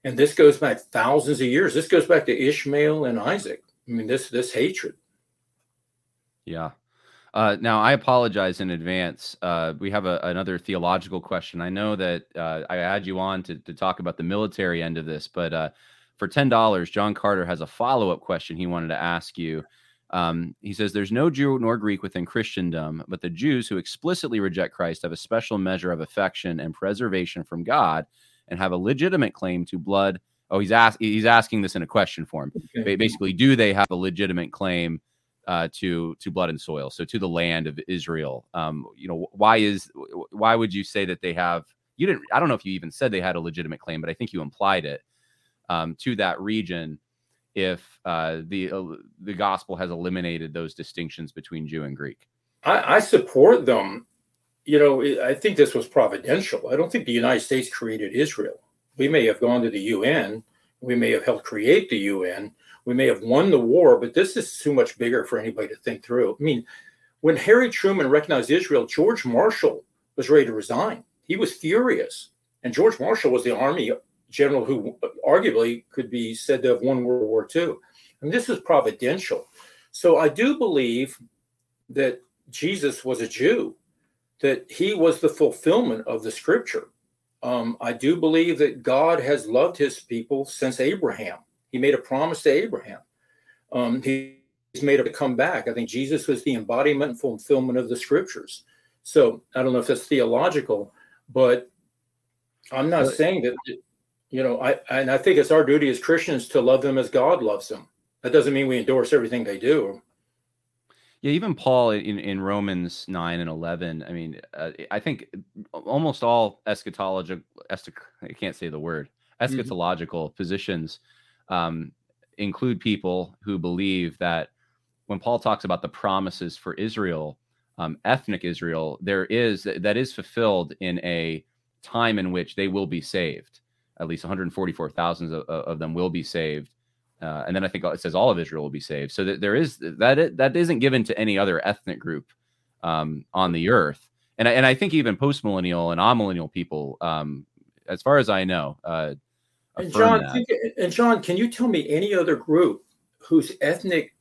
and this goes back thousands of years. This goes back to Ishmael and Isaac. I mean, this this hatred. Yeah. Uh, now, I apologize in advance. Uh, we have a, another theological question. I know that uh, I had you on to, to talk about the military end of this, but uh, for $10, John Carter has a follow up question he wanted to ask you. Um, he says, There's no Jew nor Greek within Christendom, but the Jews who explicitly reject Christ have a special measure of affection and preservation from God and have a legitimate claim to blood. Oh, he's ask, he's asking this in a question form. Okay. Basically, do they have a legitimate claim uh, to to blood and soil, so to the land of Israel? Um, you know, why is why would you say that they have? You didn't. I don't know if you even said they had a legitimate claim, but I think you implied it um, to that region. If uh, the uh, the gospel has eliminated those distinctions between Jew and Greek, I, I support them you know, I think this was providential. I don't think the United States created Israel. We may have gone to the UN, we may have helped create the UN, we may have won the war, but this is too much bigger for anybody to think through. I mean, when Harry Truman recognized Israel, George Marshall was ready to resign. He was furious. And George Marshall was the army general who arguably could be said to have won World War II. And this is providential. So I do believe that Jesus was a Jew that he was the fulfillment of the scripture. Um, I do believe that God has loved his people since Abraham. He made a promise to Abraham. Um, he, he's made it to come back. I think Jesus was the embodiment and fulfillment of the scriptures. So I don't know if that's theological, but I'm not saying that, you know, I, and I think it's our duty as Christians to love them as God loves them. That doesn't mean we endorse everything they do. Yeah, even Paul in, in Romans 9 and 11, I mean, uh, I think almost all eschatological, eschat- I can't say the word, mm-hmm. eschatological mm-hmm. positions um, include people who believe that when Paul talks about the promises for Israel, um, ethnic Israel, there is that is fulfilled in a time in which they will be saved. At least 144,000 of, of them will be saved uh, and then I think it says all of Israel will be saved. So that there is that that isn't given to any other ethnic group um, on the earth. And I, and I think even post millennial and amillennial people, um, as far as I know, uh, and John, and John, can you tell me any other group whose ethnic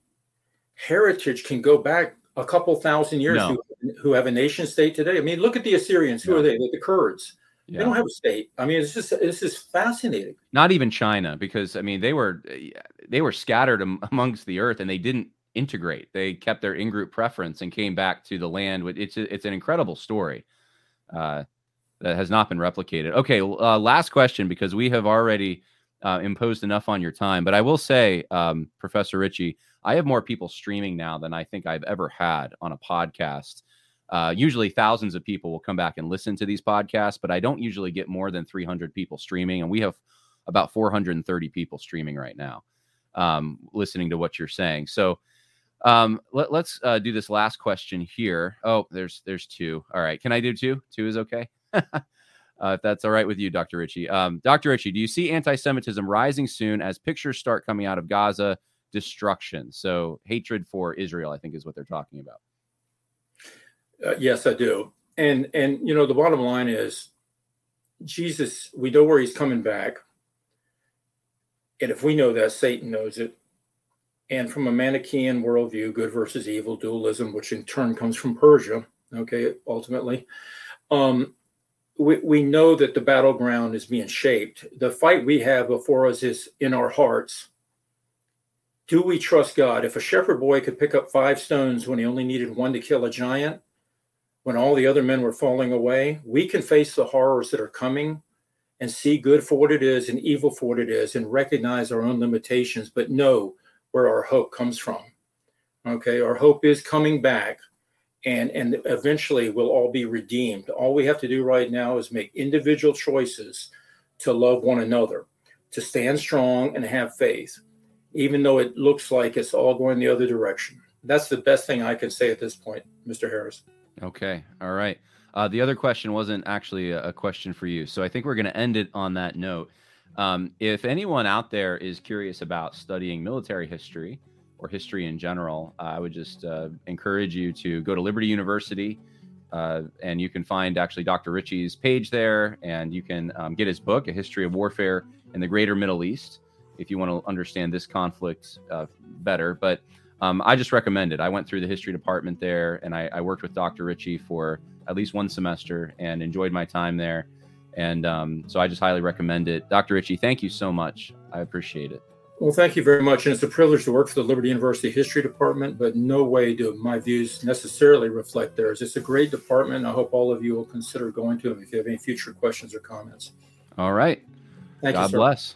heritage can go back a couple thousand years no. who, who, have a nation state today? I mean, look at the Assyrians. Who no. are they? The Kurds. Yeah. They don't have a state. I mean, it's just this is fascinating. Not even China, because I mean, they were they were scattered amongst the earth and they didn't integrate. They kept their in-group preference and came back to the land. It's it's an incredible story uh, that has not been replicated. Okay, uh, last question because we have already uh, imposed enough on your time. But I will say, um, Professor Ritchie, I have more people streaming now than I think I've ever had on a podcast. Uh, usually, thousands of people will come back and listen to these podcasts, but I don't usually get more than 300 people streaming, and we have about 430 people streaming right now, um, listening to what you're saying. So, um, let, us uh, do this last question here. Oh, there's there's two. All right, can I do two? Two is okay. Uh, if that's all right with you, Dr. Ritchie. Um, Dr. Ritchie, do you see anti-Semitism rising soon as pictures start coming out of Gaza destruction? So hatred for Israel, I think, is what they're talking about. Uh, yes, I do. And and you know the bottom line is Jesus. We know where he's coming back, and if we know that, Satan knows it. And from a Manichaean worldview, good versus evil dualism, which in turn comes from Persia, okay, ultimately, um, we, we know that the battleground is being shaped. The fight we have before us is in our hearts. Do we trust God? If a shepherd boy could pick up five stones when he only needed one to kill a giant, when all the other men were falling away, we can face the horrors that are coming and see good for what it is and evil for what it is and recognize our own limitations, but know where our hope comes from. Okay, our hope is coming back and and eventually we'll all be redeemed. All we have to do right now is make individual choices to love one another, to stand strong and have faith. even though it looks like it's all going the other direction. That's the best thing I can say at this point, Mr. Harris. Okay. All right. Uh, the other question wasn't actually a, question for you. So I think we're going to end it on that note. Um, if anyone out there is curious about studying military history or history in general, uh, I would just uh, encourage you to go to Liberty University. Uh, and you can find actually Dr. Ritchie's page there, and you can um, get his book, A History of Warfare in the Greater Middle East, if you want to understand this conflict better. But um, I just recommend it. I went through the history department there, and I, I, worked with Dr. Ritchie for at least one semester and enjoyed my time there. And um, so I just highly recommend it. Dr. Ritchie, thank you so much. I appreciate it. Well, thank you very much. And it's a privilege to work for the Liberty University History Department, but no way do my views necessarily reflect theirs. It's a great department. I hope all of you will consider going to them if you have any future questions or comments. All right. Thank God you, bless.